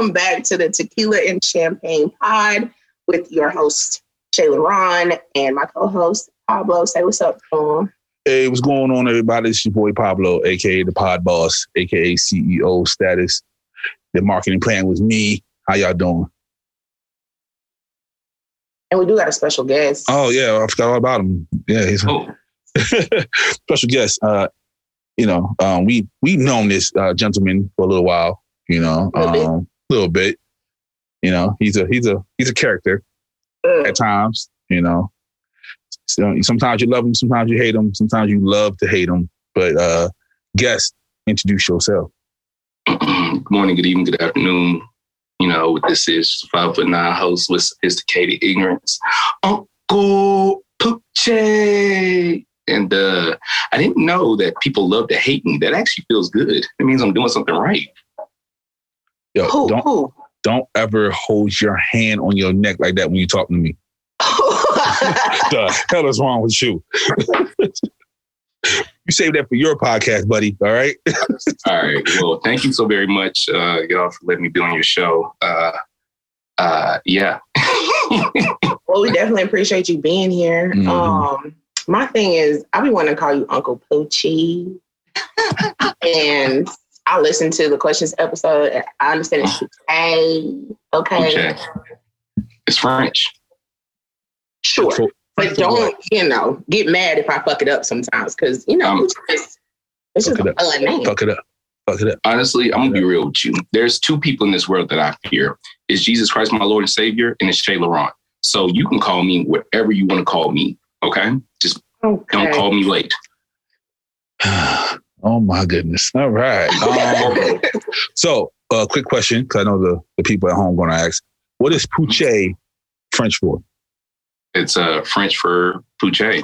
y'all? Welcome back to the Tequila and Champagne Pod with your host, Shayla Ron, and my co host, Pablo. Say what's up, Tom. Hey, what's going on, everybody? It's your boy Pablo, aka the Pod Boss, aka CEO status. The marketing plan was me. How y'all doing? And we do got a special guest. Oh yeah, I forgot all about him. Yeah, he's Oh, special guest. Uh, you know, um, we we've known this uh, gentleman for a little while. You know, um, little bit. You know, he's a he's a he's a character Uh, at times. You know, so sometimes you love him, sometimes you hate him, sometimes you love to hate him. But uh, guest, introduce yourself. good morning, good evening, good afternoon. You know this is? Five foot nine host with sophisticated ignorance, Uncle Poochie. And uh, I didn't know that people love to hate me. That actually feels good. It means I'm doing something right. Yo, who? don't Who? don't ever hold your hand on your neck like that when you talking to me. the hell is wrong with you? you save that for your podcast, buddy. All right. All right. Well, thank you so very much, uh, y'all, for letting me be on your show. Uh, uh, yeah. well, we definitely appreciate you being here. Mhm. Um, my thing is, I be wanting to call you Uncle Poochie. and I listened to the questions episode. and I understand it's Poochie. Okay. Okay. It's French. Sure. For- But don't, you know, get mad if I fuck it up sometimes because, you know, Um, it's just, it's just fuck a it up. name. Fuck it up. Fuck it up. honestly, I'm gonna be real with you. There's two people in this world that I fear. It's Jesus Christ, my Lord and Savior, and it's Shay Laurent. So you can call me whatever you want to call me. Okay? Just don't call me late. oh my goodness. All right. Um, so, uh, quick question, because I know the, the people at home going to ask, what is pouche French for? It's uh French for pouche.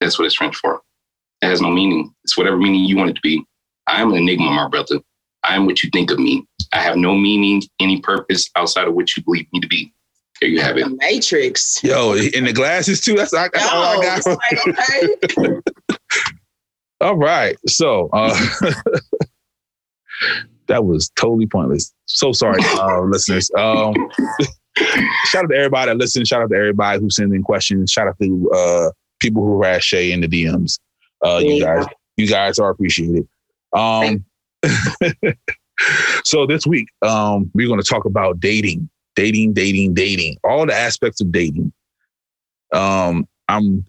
That's what it's French for. It has no meaning. It's whatever meaning you want it to be. I am an enigma, my brother. I am what you think of me. I have no meaning, any purpose outside of what you believe me to be. There you have it. The Matrix. Yo, in the glasses too. That's, that's all I got. it's like, okay. All right. So uh, that was totally pointless. So sorry, uh, listeners. Um, shout out to everybody that listened. Shout out to everybody who sent in questions. Shout out to uh, people who harass Shay in the DMs. Uh, you guys, you guys are appreciated. Um, so this week, um, we're going to talk about dating, dating, dating, dating, all the aspects of dating. Um, I'm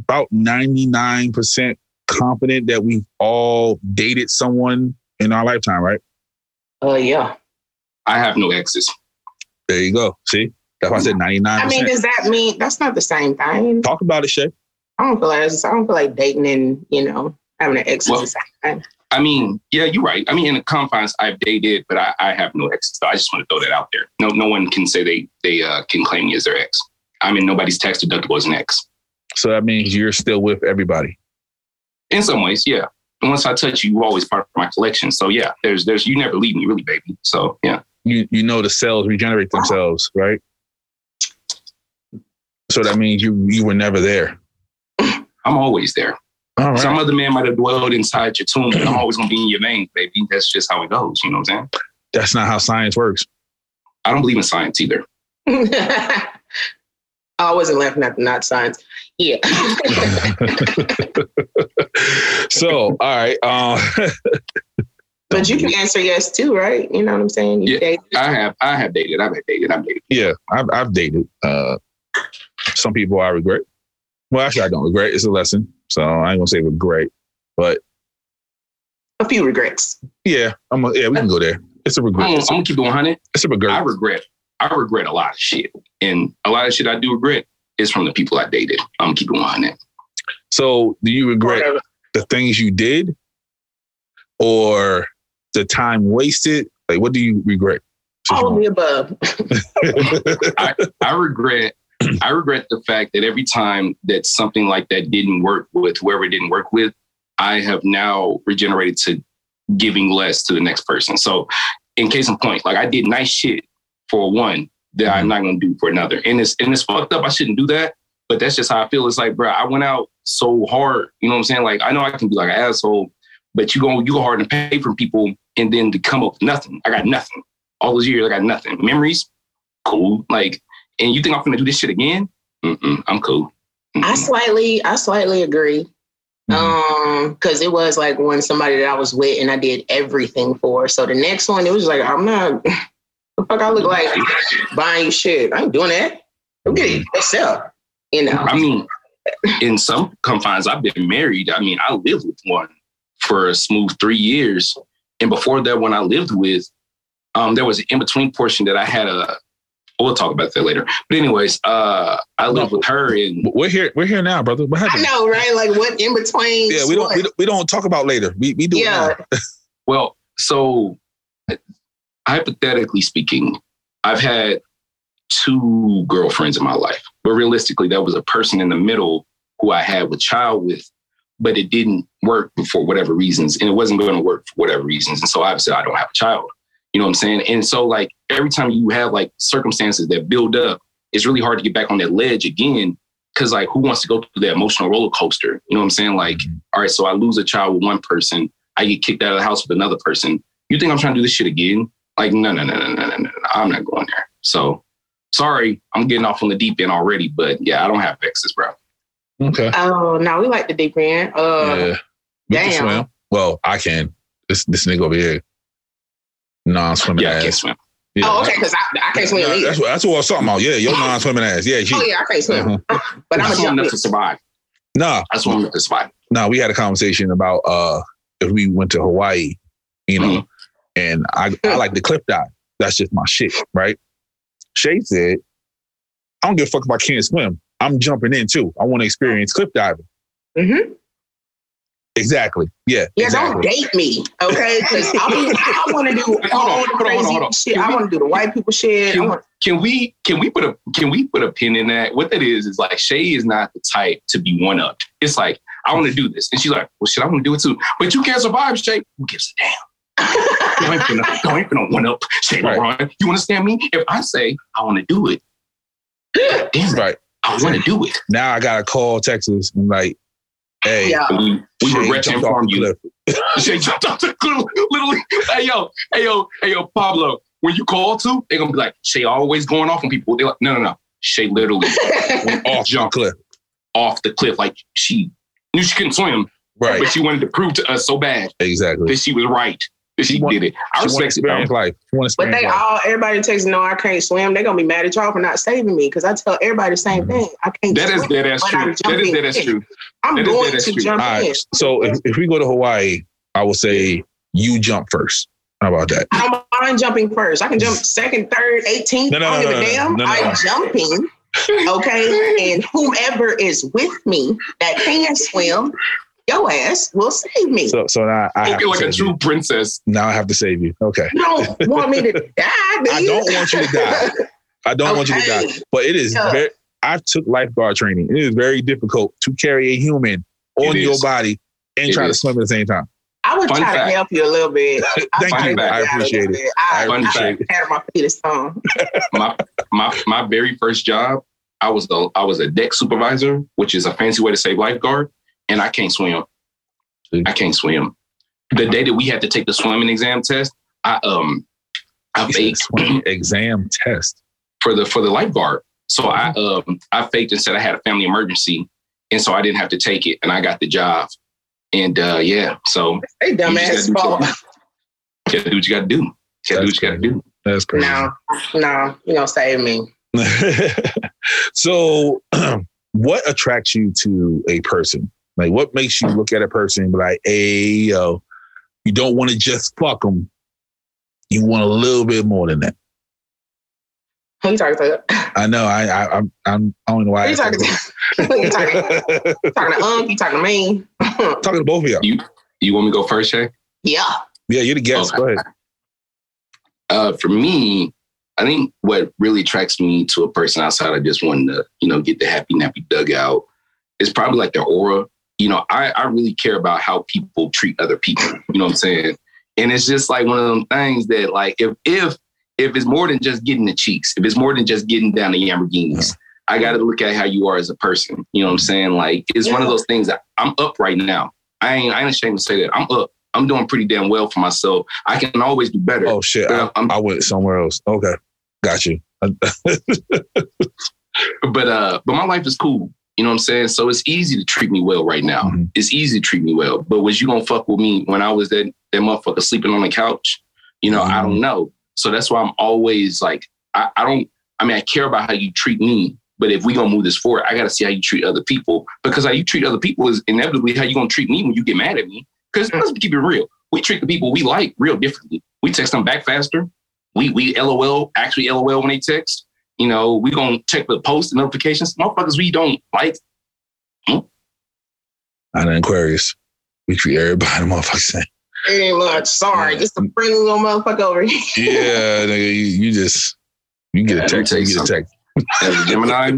about 99% confident that we've all dated someone in our lifetime, right? Uh, yeah. I have no exes. There you go. See? That's why I said 99%. I mean, does that mean that's not the same thing? Talk about it, Shay. I don't feel like I don't feel like dating and you know having an ex. Well- the same thing. I mean, yeah, you're right. I mean, in the confines, I've dated, but I, I have no exes. So I just want to throw that out there. No, no one can say they they uh, can claim me as their ex. I'm in nobody's tax deductible as an ex. So that means you're still with everybody. In some ways, yeah. Once I touch you, you're always part of my collection. So yeah, there's there's you never leave me, really, baby. So yeah, You you know the cells regenerate themselves, right? So that means you you were never there. I'm always there. All Some other man might have dwelled inside your tomb, but I'm always gonna be in your veins, baby. That's just how it goes. You know what I'm saying? That's not how science works. I don't believe in science either. I wasn't laughing at the not science. Yeah. so, all right. Uh, but you can answer yes too, right? You know what I'm saying? You Yeah. date- I have I have dated. I've dated. I've dated. yeah, I've, I've dated uh, some people I regret. Well, actually, I don't regret. It's a lesson. So I ain't gonna say regret, but a few regrets. yeah, I'm. A, yeah, we can go there. It's a I'm, regret. gonna- It's I'm a, gonna keep it 100. it's a I regret. I regret. I regret a lot of shit, and a lot of shit I do regret is from the people I dated. I'm gonna keep it 100. So, do you regret Whatever. The things you did, or the time wasted? Like, what do you regret? All of the above. I regret I regret the fact that every time that something like that didn't work with whoever it didn't work with, I have now regenerated to giving less to the next person. So in case in point, like I did nice shit for one that I'm mm-hmm. not gonna do for another. And it's and it's fucked up. I shouldn't do that. But that's just how I feel. It's like, bro, I went out so hard. You know what I'm saying? Like I know I can be like an asshole, but you go you go hard and pay for people, and then to come up with nothing. I got nothing. All those years, I got nothing. Memories, cool. Like, and you think I'm gonna do this shit again? Mm-mm, I'm cool. Mm-mm. I slightly, I slightly agree. Mm-hmm. Um, because it was like when somebody that I was with and I did everything for. So the next one, it was like, I'm not the fuck I look like buying shit. I ain't doing that. Go get it yourself. You know. I mean, in some confines, I've been married. I mean, I lived with one for a smooth three years. And before that, when I lived with, um, there was an in-between portion that I had a we'll talk about that later. But anyways, uh, I lived no, with her and we're here. We're here now, brother. What happened? I know, right? Like what in between? Yeah, we don't, we don't, we don't talk about later. We we do. Yeah. well, so hypothetically speaking, I've had two girlfriends in my life, but realistically, that was a person in the middle who I had a child with, but it didn't work for whatever reasons, and it wasn't going to work for whatever reasons, and so obviously I don't have a child. You know what I'm saying? And so like every time you have like circumstances that build up, it's really hard to get back on that ledge again. Cause like who wants to go through that emotional roller coaster? You know what I'm saying? Like, mm-hmm. all right, so I lose a child with one person, I get kicked out of the house with another person. You think I'm trying to do this shit again? Like, no, no, no, no, no, no, no. I'm not going there. So sorry, I'm getting off on the deep end already, but yeah, I don't have exes, bro. Okay. Oh no, we like the deep end. Uh, yeah. Damn. Well, I can. This this nigga over here non-swimming yeah, ass. I can't swim. Yeah, oh, okay, because I, I can't swim either. That's what, that's what I was talking about. Yeah, your non-swimming ass. Yeah, she, oh yeah, I can't swim. Uh-huh. But I'm swim enough to survive. Nah, I swim enough to survive. Nah, we had a conversation about uh if we went to Hawaii, you know, mm-hmm. and I I like the cliff dive. That's just my shit, right? Shay said, I don't give a fuck if I can't swim. I'm jumping in too. I want to experience cliff diving. Mm-hmm. Exactly. Yeah. Yeah. Exactly. Don't date me, okay? Because I, mean, I want to do all the crazy shit. I want to do the white people shit. Can, wanna... can, we can we put a can we put a pin in that? What that is is like Shay is not the type to be one up. It's like I want to do this, and she's like, "Well, shit, I want to do it too." But you can't survive, Shay. Who gives a damn? You ain't gonna, you ain't gonna one up Shay right. You understand me? If I say I want to do it, damn right. I want to do it. Now I gotta call Texas and like, Hey, yeah. we, we regret to inform you. Shay jumped off the cliff. Literally, hey yo, hey yo, hey yo, Pablo. When you call to, they're gonna be like, Shay always going off on people. They're like, no, no, no. Shay literally went off jump cliff, off the cliff. Like she knew she couldn't swim, right? But she wanted to prove to us so bad, exactly, that she was right she, want, did it. I respect it. Life. But they life. all everybody takes no, I can't swim. They're gonna be mad at y'all for not saving me because I tell everybody the same mm-hmm. thing. I can't. That swim, is that is true. That is that is true. I'm that going is, to true. jump right. in. So if, if we go to Hawaii, I will say you jump first. How about that? I don't mind jumping first. I can jump second, third, 18th. No, no, I don't no, give a damn. No, no, I'm jumping. okay. and whomever is with me that can swim, your ass will save me. So, so now I feel like a true you. princess. Now I have to save you. Okay. You don't want me to die. I don't want you to die. I don't okay. want you to die. But it is yeah. very. I took lifeguard training. It is very difficult to carry a human on your body and it try is. to swim at the same time. I would Fun try fact. to help you a little bit. Thank you. I appreciate it. I, I appreciate it. my feet on. my my my very first job, I was a I was a deck supervisor, which is a fancy way to say lifeguard and I can't swim. I can't swim. The day that we had to take the swimming exam test, I um I faked exam test for the for the lifeguard. So I mm-hmm. um I faked and said I had a family emergency, and so I didn't have to take it, and I got the job. And uh yeah, so hey dumbass fault. You gotta do what you gotta do. You gotta do what you gotta do. That's crazy. No, no, you don't save me. so, what attracts you to a person? Like, what makes you look at a person and be like, hey, yo, you don't want to just fuck them. You want a little bit more than that. Who you talking to? I know. I, I, I'm, I'm, I don't know why. Who you talking to? you talking, you talking to Unc? You talking to me? talking to both of y'all. You, you want me to go first, Shay? Yeah. Yeah, you're the guest. Okay. Go ahead. Uh, for me, I think what really attracts me to a person outside of just wanting to, you know, get the happy nappy dugout is probably like their aura you know, I, I really care about how people treat other people. You know what I'm saying? And it's just like one of them things that like if if if it's more than just getting the cheeks, if it's more than just getting down the Lamborghinis, I got to look at how you are as a person. You know what I'm saying? Like it's yeah. one of those things that I'm up right now. I ain't I ain't ashamed to say that I'm up. I'm doing pretty damn well for myself. I can always do better. Oh shit! I, I'm- I went somewhere else. Okay, got you. but uh but my life is cool you know what i'm saying? So it's easy to treat me well right now. Mhm. it's easy to treat me well. But was you gonna fuck with me when i was that that motherfucker sleeping on the couch? You know i don't know. So that's why i'm always like I, I don't i mean i care about how you treat me but if we gonna move this forward i gotta see how you treat other people. Because how you treat other people is inevitably how you gonna treat me when you get mad at me. Because let's keep it real. We treat the people we like real differently. We text them back faster. We we lol actually lol when they text you know, we gonna check the post notifications. Motherfuckers we don't like. Hmm? I'm an Aquarius. We treat everybody motherfucker same. Pretty much. Sorry, just a friendly little motherfucker over here. Yeah, nigga, you, you just you get Yeah, a let text, you you get a text. As a Gemini,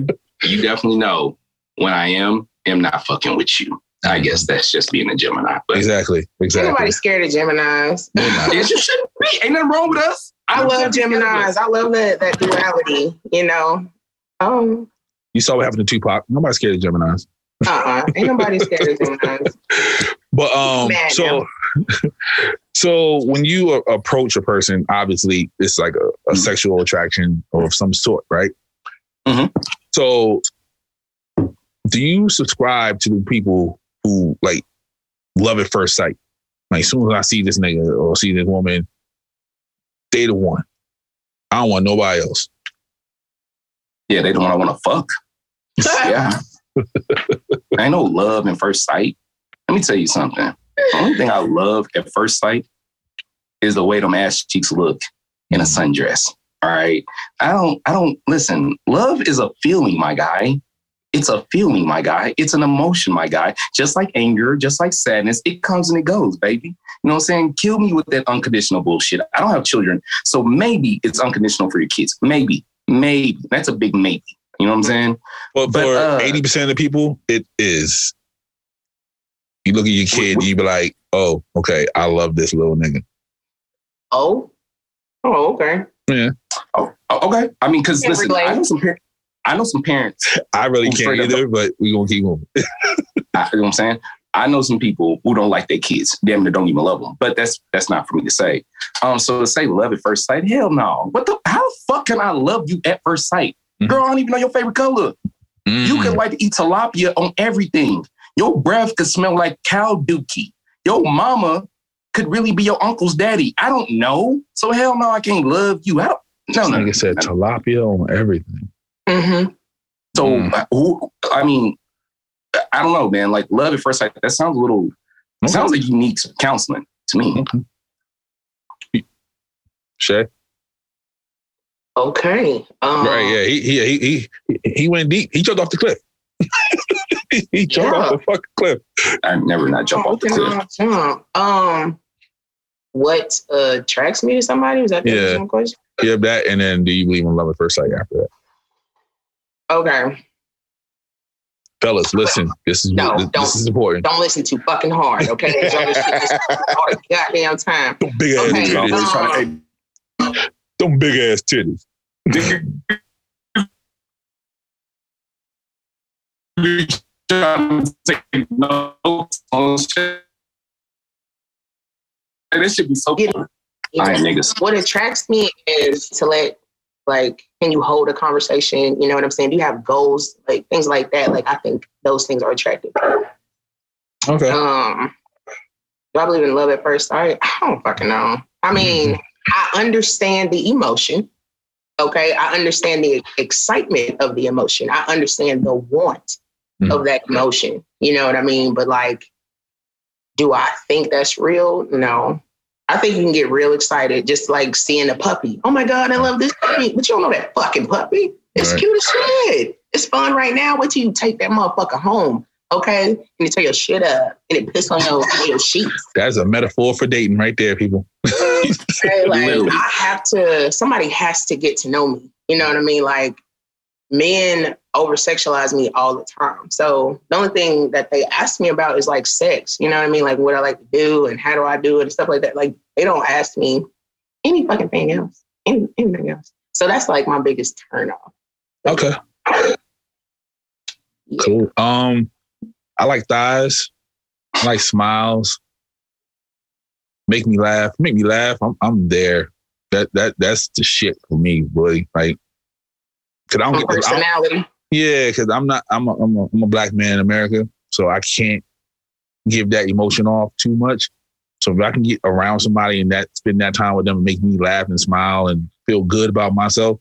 you definitely know when I am am not fucking with you. I mm-hmm. guess that's just being a Gemini. But Exactly, Ain't exactly. nobody scared of Geminis. yes, you shouldn't be. Ain't nothing wrong with us. I love Geminis. I love that that duality. You know. Um. You saw what happened to Tupac. Nobody's scared of Gemini's. Uh. uh Ain't nobody scared of Geminis. But um, so so when you a- approach a person, obviously it's like a, a Mhm. sexual attraction of some sort, right? Mhm. So do you subscribe to the people who like love at first sight? Like as soon as I see this nigga or see this woman, they the one. I don't want nobody else. Yeah, they don't want to want to fuck. Yeah. Ain't no love in first sight. Let me tell you something. The only thing I love at first sight is the way them ass cheeks look in a sundress. All right. I don't, I don't listen. Love is a feeling, my guy. It's a feeling, my guy. It's an emotion, my guy. Just like anger, just like sadness, it comes and it goes, baby. You know what I'm saying? Kill me with that unconditional bullshit. I don't have children. So maybe it's unconditional for your kids. Maybe, maybe. That's a big maybe. You know what I'm saying? But, But, for uh, eighty percent of the people, it is. You look at your kid, and you be like, "Oh, okay, I love this little nigga." Oh. Oh. Okay. Yeah. oh, okay. I mean, because Can't listen. I know some par- I know some parents. I really can't straight up- either, but we gonna keep moving. I, you know what I'm saying? I know some people who don't like their kids. Damn, they don't even love them. But that's that's not for me to say. Um, so to say love at first sight, hell no. What the? How the fuck can I love you at first sight? Mhm. Girl, I don't even know your favorite color. You Mm. could like to eat tilapia on everything. Your breath could smell like cow dookie. Your mama could really be your uncle's daddy. I don't know. So hell no, I can't love you. I don't. No, This no. nigga said tilapia on everything. Mm-hmm. So Mm. who? I mean, I don't know, man. Like love at first sight. That sounds a little. It sounds like unique counseling to me. Shay, Okay. Um, right? Yeah, he he he he he went deep. He jumped off the cliff. he jumped Yeah. off the fucking cliff. I never not jump off the cliff. Jump. Um, what uh, attracts me to somebody? Was that the Yeah. question? Yeah, that, and then do you believe in love at first sight after that? Okay. Fellas, listen. This is No, this, don't. this is important. Don't listen too fucking hard, okay? y'all this all the goddamn time. Them big ass Okay, titties. Always trying um, to- Them big ass titties. hey, trying to take notes on shit. Hey, This should be so Yeah. fun. All right, niggas. What attracts me is to let, like, can you hold a conversation? You know what I'm saying? Do you have goals? Like, things like that. Like, I think those things are attractive. Okay. Um, do I believe in love at first sight? I don't fucking know. I mean, I understand the emotion. Okay. I understand the excitement of the emotion. I understand the want of that emotion. You know what I mean? But like, do I think that's real? No. I think you can get real excited just like seeing a puppy. Oh my God, I love this puppy. But you don't know that fucking puppy. It's Right. cute as shit. It's fun right now. Wait till you take that motherfucker home. Okay. And you tear your shit up and it piss on your, your sheets. That's a metaphor for dating right there, people. Okay, like I have to somebody has to get to know me. You know what I mean? Like men over sexualize me all the time. So the only thing that they ask me about is like sex. You know what I mean? Like what I like to do and how do I do it and stuff like that. Like they don't ask me any fucking thing else. Any, anything else. So that's like my biggest turn off. Okay. Yeah. Cool. Um, I like thighs. I like smiles. make me laugh, make me laugh. I'm I'm there. That that that's the shit for me, boy. Like, cause I don't get. I personality. yeah, because I'm not. I'm a, I'm a I'm a black man in America, so I can't give that emotion off too much. So if I can get around somebody and that spend that time with them and make me laugh and smile and feel good about myself,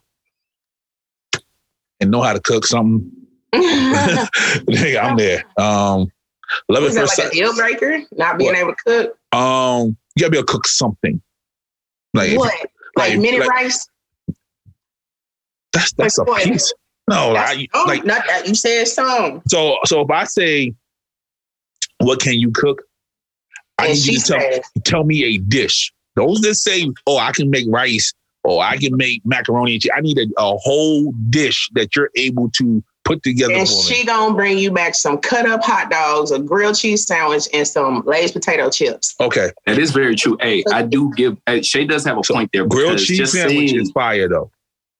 and know how to cook something, nigga, I'm there. Um, love Is it that first like a deal breaker? Not being What? able to cook? Um, you gotta be able to cook something. Like if- what? Like, like- minute like- rice? That's that's a what? piece. No, That's, like, oh, like not that. You said some. so. So if I say, "What can you cook?" I And need you she to tell said, tell me a dish. Those that say, "Oh, I can make rice," or "I can make macaroni," and cheese. I need a, a whole dish that you're able to put together and for me. she gonna bring you back some cut up hot dogs, a grilled cheese sandwich, and some Lay's potato chips. Okay, That is very true. Hey, I do give. Hey, Shay does have a So, point there. grilled because cheese sandwich saying- is fire though.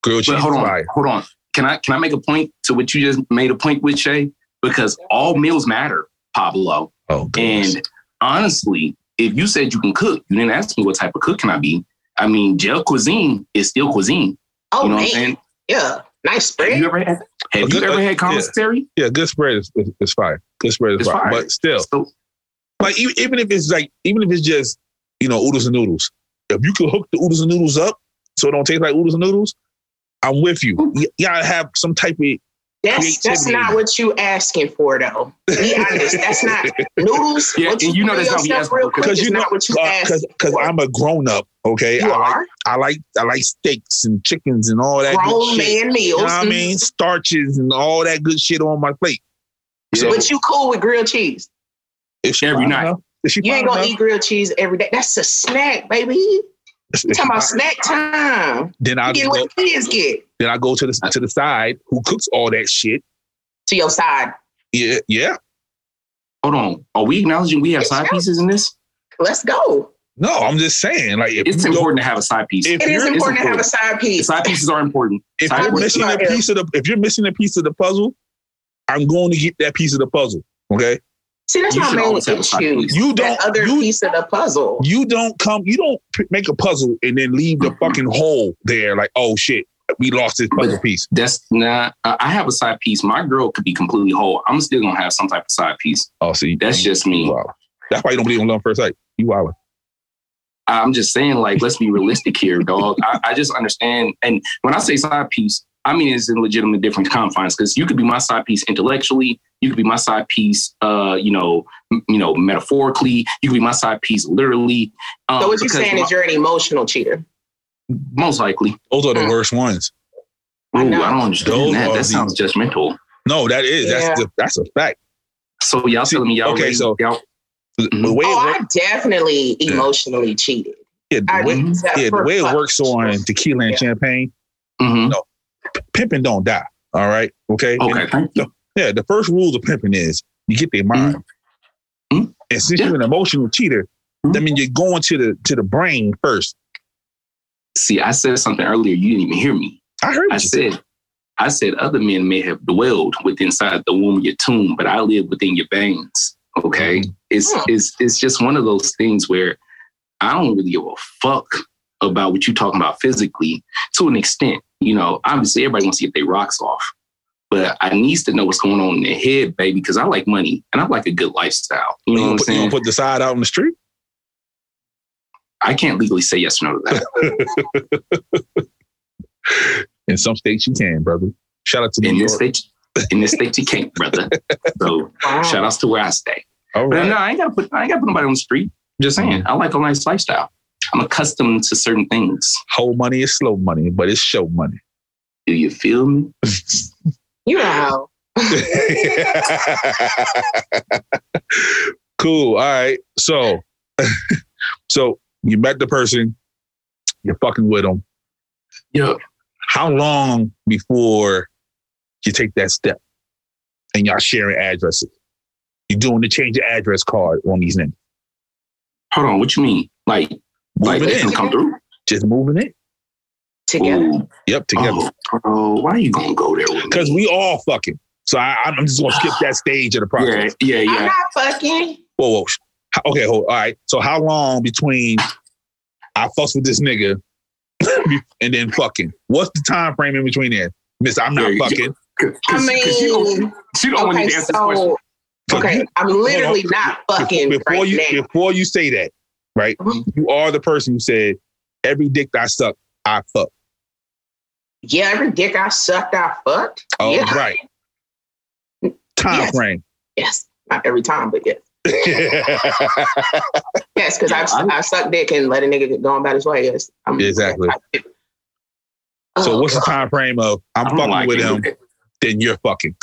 Grilled cheese But hold is on, fire. hold on. Can I can I make a point to what you just made a point with Shay? Because all meals matter, Pablo. Oh, goodness. And honestly, if you said you can cook, you didn't ask me what type of cook can I be. I mean, jail cuisine is still cuisine. Oh you know man, what I'm saying? yeah, nice Have spread. you ever had, have A you ever uh, had yeah. commissary? yeah, good spread is, is, is fire. Good spread is It's fire. fire. But still, So like even, even if it's like even if it's just you know oodles and noodles, if you can hook the oodles and noodles up so it don't taste like oodles and noodles, I'm with you. You, you gotta have some type of That's that's not what you asking for though. Be honest, that's not noodles. Yeah, what and you know that's not what you yourself real quick because you know not what you because asked. because for. I'm a grown up. Okay, You I like are I like I like steaks and chickens and all that grown good shit. man meals. You know what I mm-hmm. mean? Starches and all that good shit on my plate. So But you cool with grilled cheese. if Every night. enough- You ain't gonna enough, eat grilled cheese every day. That's a snack, baby. If You she talking about fine- snack time. then I get go, what the kids get then I go to the to the side who cooks all that shit. to your side. Yeah, yeah. hold on. Are we acknowledging we have It's side not- pieces in this? Let's go. No, I'm just saying, like if It's important to have a side piece. It is you're- important to have a side piece. Side pieces are important. if Side you're missing a piece of the if you're missing a piece of the puzzle, I'm going to get that piece of the puzzle. Okay, See, that's You my should main always have a side issue. you don't other you, piece of the puzzle. you don't come you don't p- make a puzzle and then leave the fucking hole there like oh shit we lost this puzzle piece. That's not. I I have a side piece. My girl could be completely whole. I'm still gonna have some type of side piece. Oh, see, That's just me. wow. That's why you don't believe in love first sight. You wild. I'm just saying, like, let's be realistic here, dog. I, I just understand. And when I say side piece, I mean it's in legitimate different confines because you could be my side piece intellectually, you could be my side piece, uh, you know, m- you know, metaphorically, you could be my side piece literally. Um, so what you're saying my- is you're an emotional cheater. most likely. Those are the Mm. worst ones. I Ooh, I, know. don't understand Those that. are That the- sounds judgmental. No, that is Yeah. that's the, that's a fact. So y'all See, telling me y'all okay, raised- so- y'all, The Mhm. way Oh, works, I definitely emotionally cheated. yeah, the way, yeah, the way it works on sure. tequila and Yeah. champagne, Mhm. Pimping don't die. All right, okay. Okay, And- thank you. yeah, the first rule of pimping is you get their mind. Mhm. And since Yeah. you're an emotional cheater, Mhm. that means you're going to the to the brain first. See, I said something earlier. You didn't even hear me. I heard I you said. said, I said other men may have dwelled within inside the womb of your tomb, but I live within your veins. Okay, Mm-hmm. it's it's it's just one of those things where I don't really give a fuck about what you're talking about physically to an extent. You know, obviously everybody wants to get their rocks off, but I needs to know what's going on in their head, baby, because I like money and I like a good lifestyle. You know You what I'm gonna, put, you saying? gonna put the side out on the street? I can't legally say yes or no to that. In some states you can, brother. Shout out to New in this state, in this state, you can't, brother. So Wow. shout outs to where I stay. All But right. no, I ain't gotta put I ain't gotta put nobody on the street. Just mm-hmm. saying, I like a nice lifestyle. I'm accustomed to certain things. Whole money is slow money, but it's show money. Do you feel me? You know how. cool. All right. So, so you met the person, you're fucking with them. Yeah. How long before you take that step and y'all sharing addresses? You're doing the change of address card on these niggas. Hold on, what you mean? Like, like Moving they in. come through? Just moving in. Together. Ooh, Yep, together. oh, bro, why are you gonna go there? Because we all fucking. So I, I'm just gonna skip that stage of the process. yeah, process. yeah, I'm not fucking. Whoa, whoa. Okay, hold. All right. So how long between I fucks with this nigga and then fucking? What's the time frame in between there? Miss, I'm not Yeah, yeah. fucking. Cause, I 'cause she don't, mean, she don't want okay, you to answer this question. so okay, I'm literally not fucking before right you now. before you say that, right? Mhm. You are the person who said every dick I suck, I fuck. Yeah, every dick I sucked, I fucked. Oh, yeah. right. Time Yes. frame. Yes, not every time, but yes, yes, because Yeah, I've I'm- I sucked dick and let a nigga get going about his way. Yes, I'm, Exactly. so Oh, what's the time frame of I'm fucking like with it. him, then you're fucking.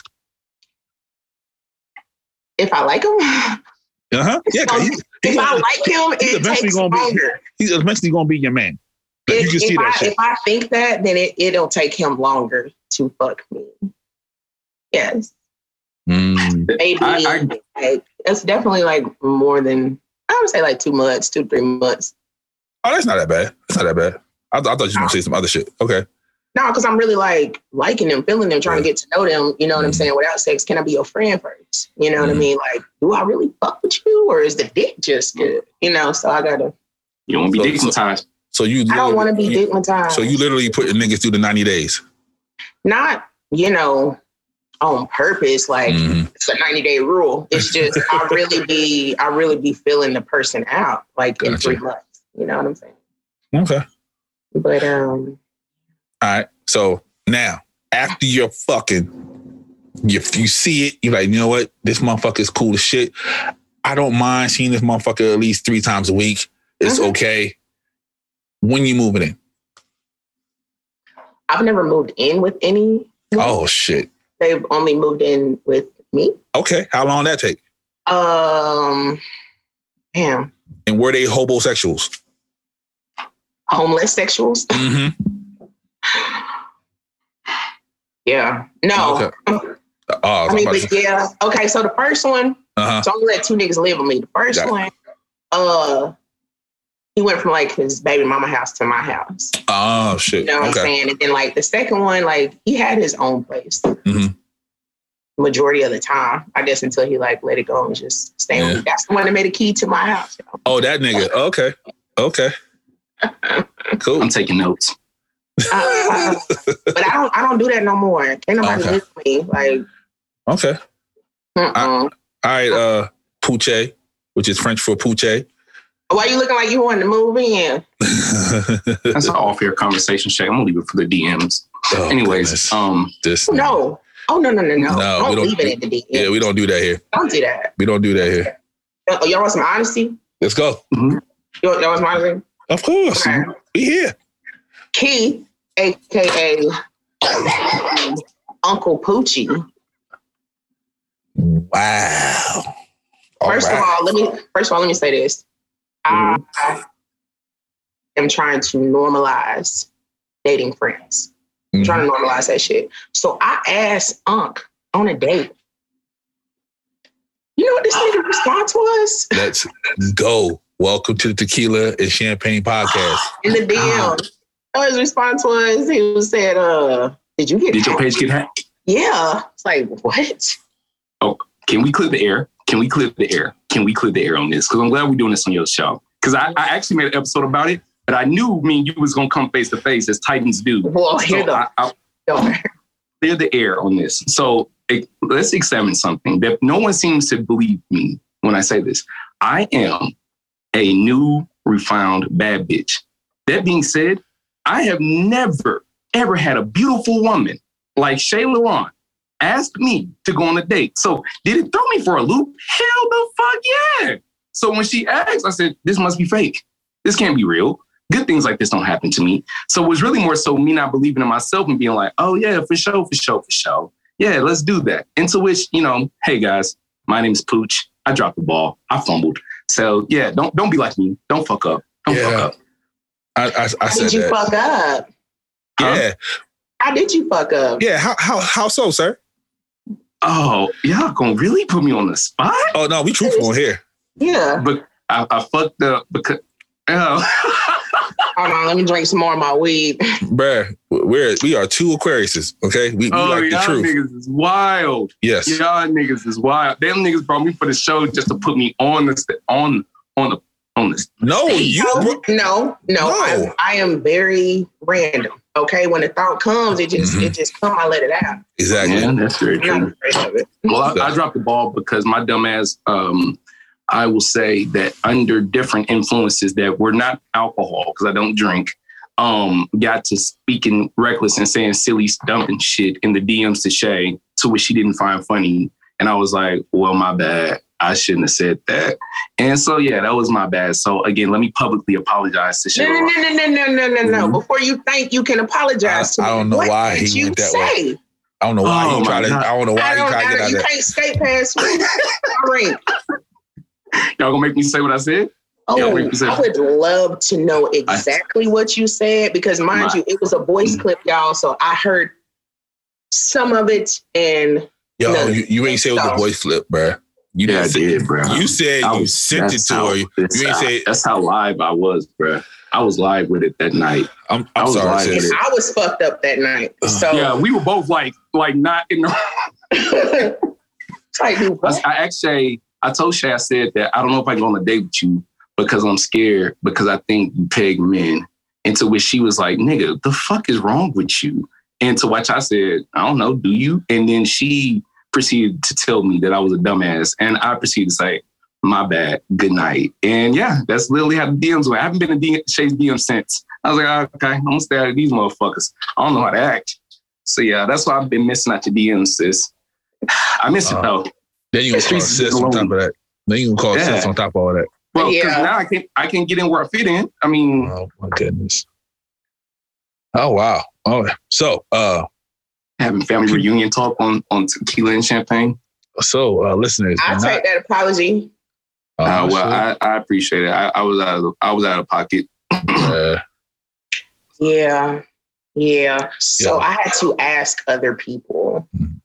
if I like him? Uh-huh. Yeah, he- if I like him, he's it eventually takes gonna be- longer. he's eventually gonna be your man. Like, if, you can see if that I, shit. If I think that, then it, it'll take him longer to fuck me. Yes, Mm. maybe. I- like, it's definitely like more than I would say like two months, two three months. Oh, that's not that bad. That's not that bad. I, th- I thought you were gonna say some other shit. Okay. No, because I'm really like liking them, feeling them, trying to get to know them. You know what I'm Mhm. saying? Without sex, can I be your friend first? You know what Mhm. I mean? Like, do I really fuck with you, or is the dick just good? You know, so I gotta. You don't So- be dickmatized. So you I don't want to be literally- you- digmatized. So you literally putting niggas through the 90 days. not, you know, on purpose. Like Mhm. it's a 90 day rule. It's just I really be I really be feeling the person out like in three months. You know what I'm saying? Okay. But um, All right. So now, after you're fucking, if you see it, you're like, you know what? This motherfucker is cool as shit. I don't mind seeing this motherfucker at least three times a week. It's Mhm. okay. When you moving in? I've never moved in with any. Oh shit. They've only moved in with me. Okay. How long that take? Um, damn, And were they homosexuals? homeless sexuals. Mm-hmm. Yeah, no. Okay. Oh, I mean, but yeah. Okay, so the first one, uh-huh. so I'm gonna let two niggas live with me. The first Got it. one, uh, he went from like his baby mama house to my house. Oh shit. You know what I'm saying? And then like the second one, like he had his own place. Mhm. Majority of the time, I guess until he like let it go and just stay Yeah. with me. That's the one that made a key to my house. you know? Oh, that nigga. Okay. Okay. Cool. I'm taking notes. Uh, but I don't, I don't do that no more. Can't nobody Okay. live with me. Like, Okay. uh-uh. All right. Uh, Pooche, which is French for Pooche. why are you looking like you wanted to move in? That's an off-air conversation check. I'm gonna leave it for the DMs. Oh, Anyways, goodness. um, this. No. Oh no no no no! No, don't we don't- leave it in the DM. Yeah, we don't do that here. don't do that. We don't do that here. Oh, y'all want some honesty? Let's go. Y'all, y'all want some honesty? Of course. Okay. We here. Key, aka Uncle Poochie. Wow. All First right. of all, let me first of all let me say this. I am trying to normalize dating friends. I'm Mhm. trying to normalize that shit. So I asked Unc on a date. You know what this nigga response was? Let's go. Welcome to the Tequila and Champagne Podcast. In the DM. Oh, His response was he was said, uh, did you get did your page get hacked? Yeah. It's like, what? Oh, can we clear the air? Can we clear the air? Can we clear the air on this? Because I'm glad we're doing this on your show. Because I, I actually made an episode about it, but I knew me and you was gonna come face to face as Titans do. Well, here So the I, I clear the air on this. So it, let's examine something that no one seems to believe me when I say this. I am a new, refined bad bitch. That being said, I have never, ever had a beautiful woman like Shay Laron ask me to go on a date. So did it throw me for a loop? Hell the fuck yeah. So when she asked, I said, this must be fake. This can't be real. Good things like this don't happen to me. So it was really more so me not believing in myself and being like, oh yeah, for sure, for sure, for sure. Yeah, let's do that. Into which, you know, hey guys, my name is Pooch. I dropped the ball. I fumbled. So yeah, don't don't be like me. Don't fuck up. Don't fuck up. I, I, I How said did you that. fuck up? Huh? Yeah. How did you fuck up? Yeah. How, how, how so, sir? Oh, y'all gonna really put me on the spot? Oh, no, we truthful here. Yeah. But I, I fucked up because oh. Hold on, let me drink some more of my weed. Bruh, we're we are two Aquariuses, okay? We, we oh, like the y'all truth. niggas is wild. Yes. Y'all niggas is wild. Them niggas brought me for the show just to put me on the st- on on the on the. No, you no, no, no. I, I am very random. Okay, when the thought comes, it just Mhm. it just come. I let it out. exactly. Yeah, that's very I'm true. afraid of it. Well, I, I dropped the ball because my dumb ass. Um, I will say that under different influences that were not alcohol because I don't drink. Um, got to speaking reckless and saying silly, dumping shit in the DMs to Shay, to which she didn't find funny, and I was like, "Well, my bad. I shouldn't have said that." And so, yeah, that was my bad. So again, let me publicly apologize to Shay. No, no, no, no, no, no, no, no. Mhm. Before you think you can apologize to I- I don't know what why he you went that way. I don't know why Oh he my tried to I don't know why I he don't, tried to get out you can't skate past me. All right. Y'all gonna make me say what I said? Oh, what. I would love to know exactly what you said because, mind My- you, it was a voice clip, y'all. So I heard some of it, and Yo, you, you ain't say it was a voice flip, bruh. You Yeah, I didn't say, did, bro. You said I you was- sent it to how- her. You ain't how- say That's how live I was, bro. I was live with it that night. I'm, I I'm was sorry, lying. sis. I was fucked up that night. Uh-huh. So Yeah, we were both like, like not in the. it's like, I, what? I actually, I told Shay, I said that I don't know if I can go on a date with you because I'm scared because I think you peg men. And to which she was like, nigga, the fuck is wrong with you? And to which I said, I don't know, do you? And then she proceeded to tell me that I was a dumbass. And I proceeded to say, my bad, good night. And yeah, that's literally how the DMs went. I haven't been in D- Shay's DM since. I was like, "Oh, okay, I'm gonna stay out of these motherfuckers. I don't know how to act. So yeah, that's why I've been missing out your DMs, sis. I miss Uh, it though. Then you gonna call Streets is sis on top of that. Then you gonna call Yeah. sis on top of all that. Well, because Yeah. now I can I can get in where I fit in. I mean, Oh my goodness. Oh wow. Oh, so uh, having family reunion talk on on tequila and champagne. so uh, listeners, I not- take that apology. Oh, Uh, well, shit. I, I appreciate it. I, I was out of I was out of pocket. Uh, Yeah. Yeah. So Yeah. I had to ask other people Mhm.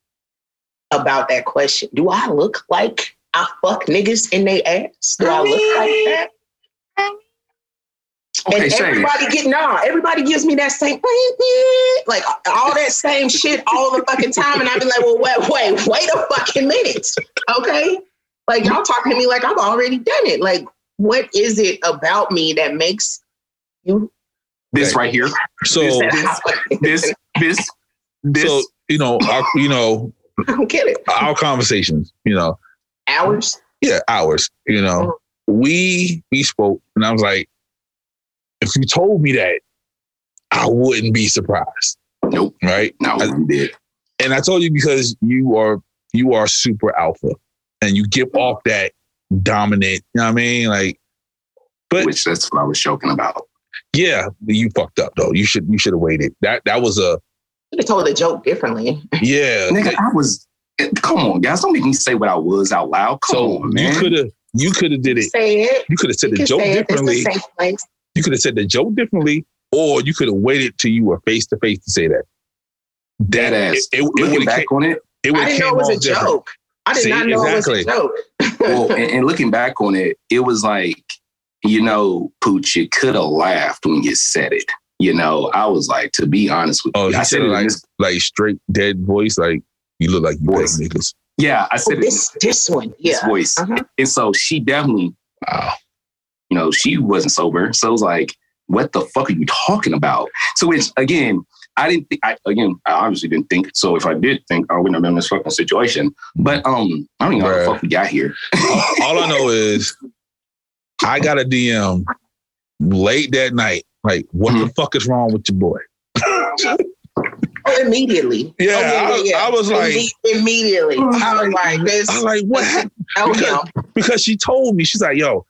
about that question. Do I look like I fuck niggas in their ass? Do I look like that? Okay, and Shay. everybody get nah, everybody gives me that same like all that same shit all the fucking time. And I be like, well, wait, wait, wait a fucking minute. Okay. Like y'all talking to me like I've already done it. Like, what is it about me that makes you This right here. so This this this. this. so you know our, you know I don't get it. our conversations. You know, Hours. yeah, ours. You know, mm. we we spoke, and I was like, if you told me that, I wouldn't be surprised. Nope. Right. no, I- we did. and I told you because you are you are super alpha and you give off that dominant, you know what I mean? Like, but Which that's what I was joking about. yeah, you fucked up though. You should you should have waited. That that was a You could told the joke differently. yeah. Nigga, I was. Come on, guys! Don't make me say what I was out loud. Come so on, you could have you could have did it. Say it. You could have said You the joke say it. It's differently. The same place. You could have said the joke differently, or you could have waited till you were face to face to say that. Dead ass. It, it, it Looking would back have on it, it I would have didn't know it was a different. joke. I did See, not know exactly. it was a joke. well, and, and looking back on it, it was like, you know, Pooch, you could have laughed when you said it. You know, I was like, to be honest with Oh, you, he I said said it it like this, like straight dead voice, like you look like you beg Voice. niggas. yeah, I Oh, said it this this one. this voice. Uh-huh. And so she definitely, Wow. You know, she wasn't sober. So it was like, what the fuck are you talking about? So which again, I didn't think I again, I obviously didn't think. So if I did think, I wouldn't have been in this fucking situation. But um, I don't even know how the fuck we got here. all, all I know is I got a DM late that night. Like, what the fuck is wrong with your boy? Oh, immediately. Yeah, Oh, I- I was like- Imme- immediately. I was like, this. I was like, what? happened? Because- Because she told me, she's like, yo,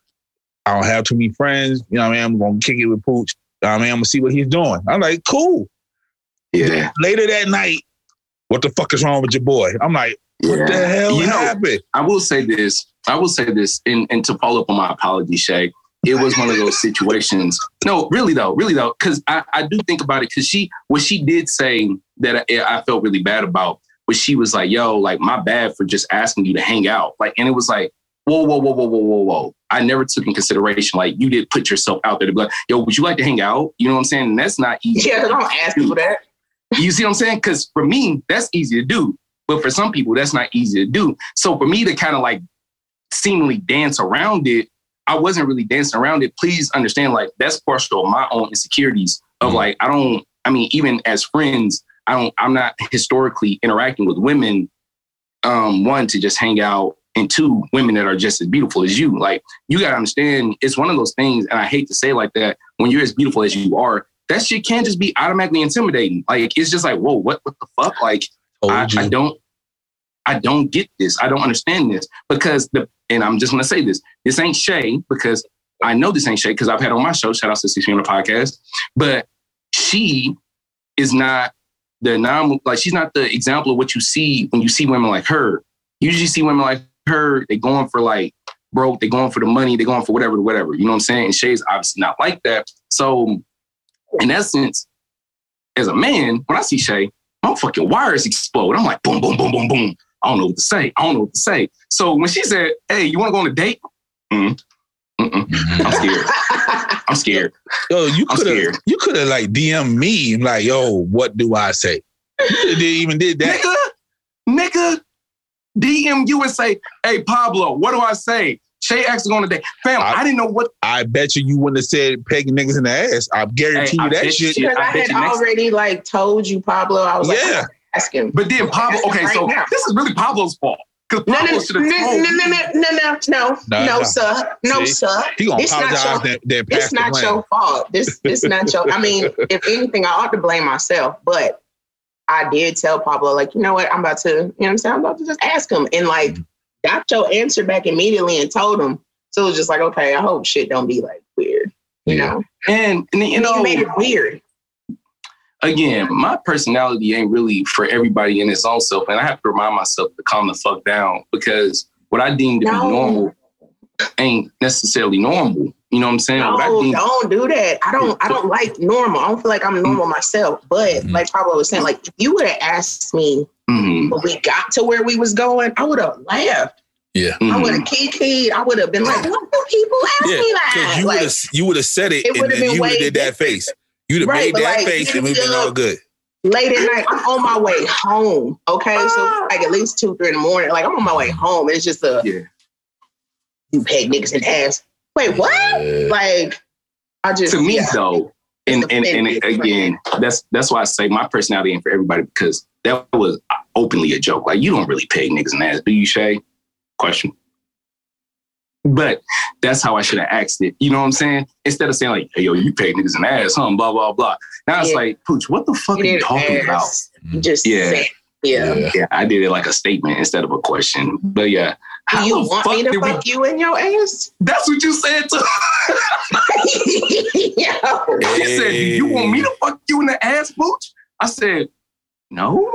I don't have too many friends. You know what I mean? I'm gonna kick it with Pooch. You know what I mean, I'm gonna see what he's doing. I'm like, cool. Yeah, Later that night, what the fuck is wrong with your boy? I'm like, what yeah. the hell You know, happened? I will say this. I will say this, and, and to follow up on my apology, Shay, it was one of those situations. No, really though, really though, because I, I do think about it. Because she, what she did say that I, I felt really bad about was she was like, "Yo, like my bad for just asking you to hang out." Like, and it was like, whoa, whoa, whoa, whoa, whoa, whoa, whoa. I never took in consideration like you did put yourself out there to be like, yo, would you like to hang out? You know what I'm saying? And that's not easy. Yeah, because I don't ask people that. You see what I'm saying? Because for me, that's easy to do. But for some people, that's not easy to do. So for me to kind of like seemingly dance around it, I wasn't really dancing around it. Please understand, like that's partial of my own insecurities of Mhm. like, I don't, I mean, even as friends, I don't, I'm not historically interacting with women. Um, one to just hang out and two women that are just as beautiful as you. Like you gotta understand, it's one of those things, and I hate to say it like that, when you're as beautiful as you are, that shit can't just be automatically intimidating. Like it's just like, whoa, what what the fuck? Like I. I don't I don't get this. I don't understand this because the and I'm just gonna say this. This ain't Shay because I know this ain't Shay because I've had on my show. Shout out to Sixty on the Podcast, but she is not the non like she's not the example of what you see when you see women like her. You usually see women like her. They going for like broke. They going for the money. They going for whatever, whatever. You know what I'm saying? And Shay's obviously not like that. So in essence, as a man, when I see Shay, my fucking wires explode. I'm like, boom, boom, boom, boom, boom. I don't know what to say. I don't know what to say. So when she said, "Hey, you want to go on a date?" Mm, mm-mm. I'm scared. I'm scared. Yo, you could have you could have like DM me like, yo, what do I say? You even did that. Nigga, nigga, DM you and say, "Hey, Pablo, what do I say?" Shay asked to go on a date. Fam, I- I, didn't know what. I bet you you wouldn't have said pegging niggas in the ass. I guarantee Hey, I you that shit. you- Because I I, had you next- already like told you, Pablo. I was like, Yeah. I gotta ask him. But then Pablo. Okay, so now. this is really Pablo's fault because No, no, Pablo no, should no, have no, told. no, no, no, no, no, no, No, no, no. sir, no, See? sir. He gonna It's not apologize your- then, then pass It's not your fault. This, this not your. I mean, if anything, I ought to blame myself. But I did tell Pablo, like, you know what, I'm about to, you know, what I'm saying, I'm about to just ask him, and like, Mm-hmm. got your answer back immediately, and told him. So it was just like, okay, I hope shit don't be like weird, you Yeah. know. And, and you You know, you made it weird. again, my personality ain't really for everybody in its own self. And I have to remind myself to calm the fuck down because what I deem to No. be normal ain't necessarily normal. You know what I'm saying? what I No, deem, don't do that. I don't. I don't like normal. I don't feel like I'm normal myself. But Mhm. like Pablo was saying, like if you would have asked me Mhm, when we got to where we was going, I would have laughed. Yeah. I mhm. would have kikied. I would have been like, "What do people ask Yeah, me that?" you would Like, have you would have said it, It and then you would have did that face. You'd have Right, made that like, face, and we'd been all good. late at night, I'm on my way home. Okay, so like at least two, three in the morning. Like I'm on my way home. It's just a Yeah. you peg niggas and the ass. Wait, what? Yeah. Like I just to me yeah. though, and, and and again, that's that's why I say my personality ain't for everybody because that was openly a joke. Like you don't really pay niggas the ass, do you, Shay? Question. But that's how I should have asked it. You know what I'm saying? Instead of saying like, "Hey, yo, you pay niggas the ass, huh?" Blah blah blah. Now it's like, Pooch, what the fuck You are you talking about? You just Yeah. yeah. Yeah. Yeah, I did it like a statement instead of a question. But yeah, Do you want me to did we- fuck you in your ass? That's what you said to. Yo. He said, "Do you want me to fuck you in the ass, Pooch?" I said, "No."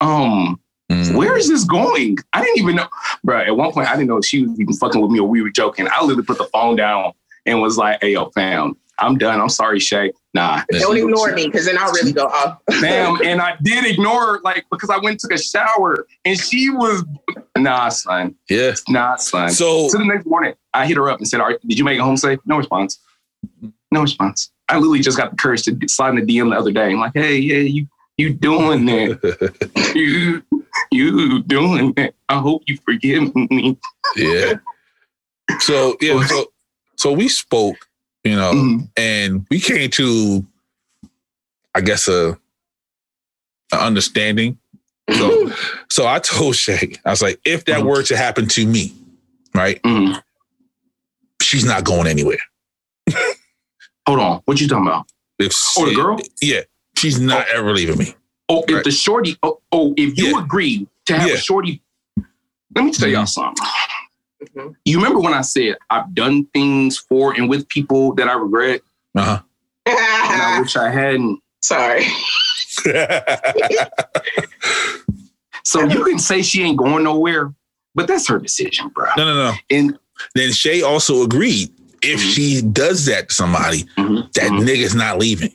Um, Mm. where is this going? I didn't even know, bro. At one point, I didn't know if she was even fucking with me or we were joking. I literally put the phone down and was like, "Hey, yo, fam, I'm done. I'm sorry, Shay. Nah, Don't ignore me because then I'll really go off. fam." and I did ignore her, like because I went and took a shower and she was, nah, son, Yeah. nah, son. So So the next morning, I hit her up and said, All right, Did you make it home safe? No response. No response. I literally just got the courage to slide in the DM the other day. I'm like, Hey, yeah, you you doing that? You you doing that? I hope you forgive me. yeah. So yeah. So so we spoke, you know, Mhm. and we came to, I guess a, a understanding. So so I told Shay, I was like, if that Mhm. were to happen to me, right, Mhm. she's not going anywhere. Hold on. What you talking about? If Oh, the girl? yeah, she's not ever leaving me. Oh, if Right. the shorty, oh, oh if you Yeah. agree to have Yeah. a shorty, let me tell y'all Mhm. something. Mhm. You remember when I said I've done things for and with people that I regret Uh and I wish I hadn't? Sorry. So you can say she ain't going nowhere, but that's her decision, bro. no, no, no. And Then Shay also agreed if Mhm. she does that to somebody, Mhm, that mhm. nigga's not leaving,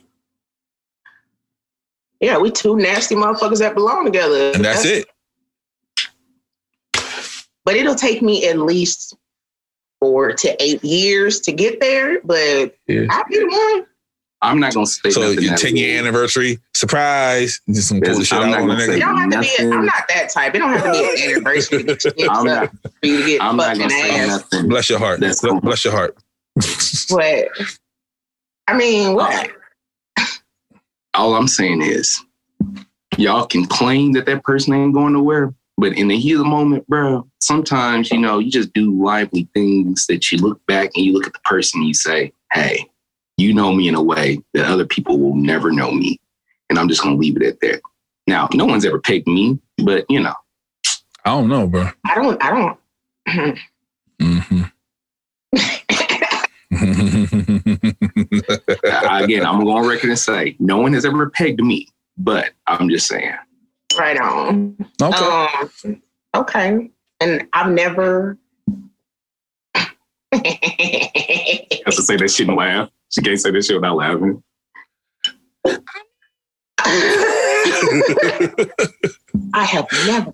Yeah, we two nasty motherfuckers that belong together. and that's it. But it'll take me at least four to eight years to get there, but Yeah. I'll be the one. I'm not gonna say So nothing your that 10 year anniversary surprise. Just some pull the Yes, shit I'm not gonna say nigga. don't have to be. A, Nothing. I'm not that type. It don't have to be an anniversary to get your I'm not- for you to get I'm not gonna say nothing. Bless your heart. That's Bless, cool. bless your heart. But I mean, what? All I'm saying is, y'all can claim that that person ain't going nowhere, but in the heat of the moment, bro, sometimes you know you just do lively things that you look back and you look at the person and you say, "Hey, you know me in a way that other people will never know me," and I'm just gonna leave it at that. Now, no one's ever picked me, but you know, I don't know, bro. I don't. I don't. hmm again, I'm going to go on record and say no one has ever pegged me, but I'm just saying. Right on. okay. Um, okay. And I've never. I have to say that shit and laugh. She can't say that shit without laughing. I have never.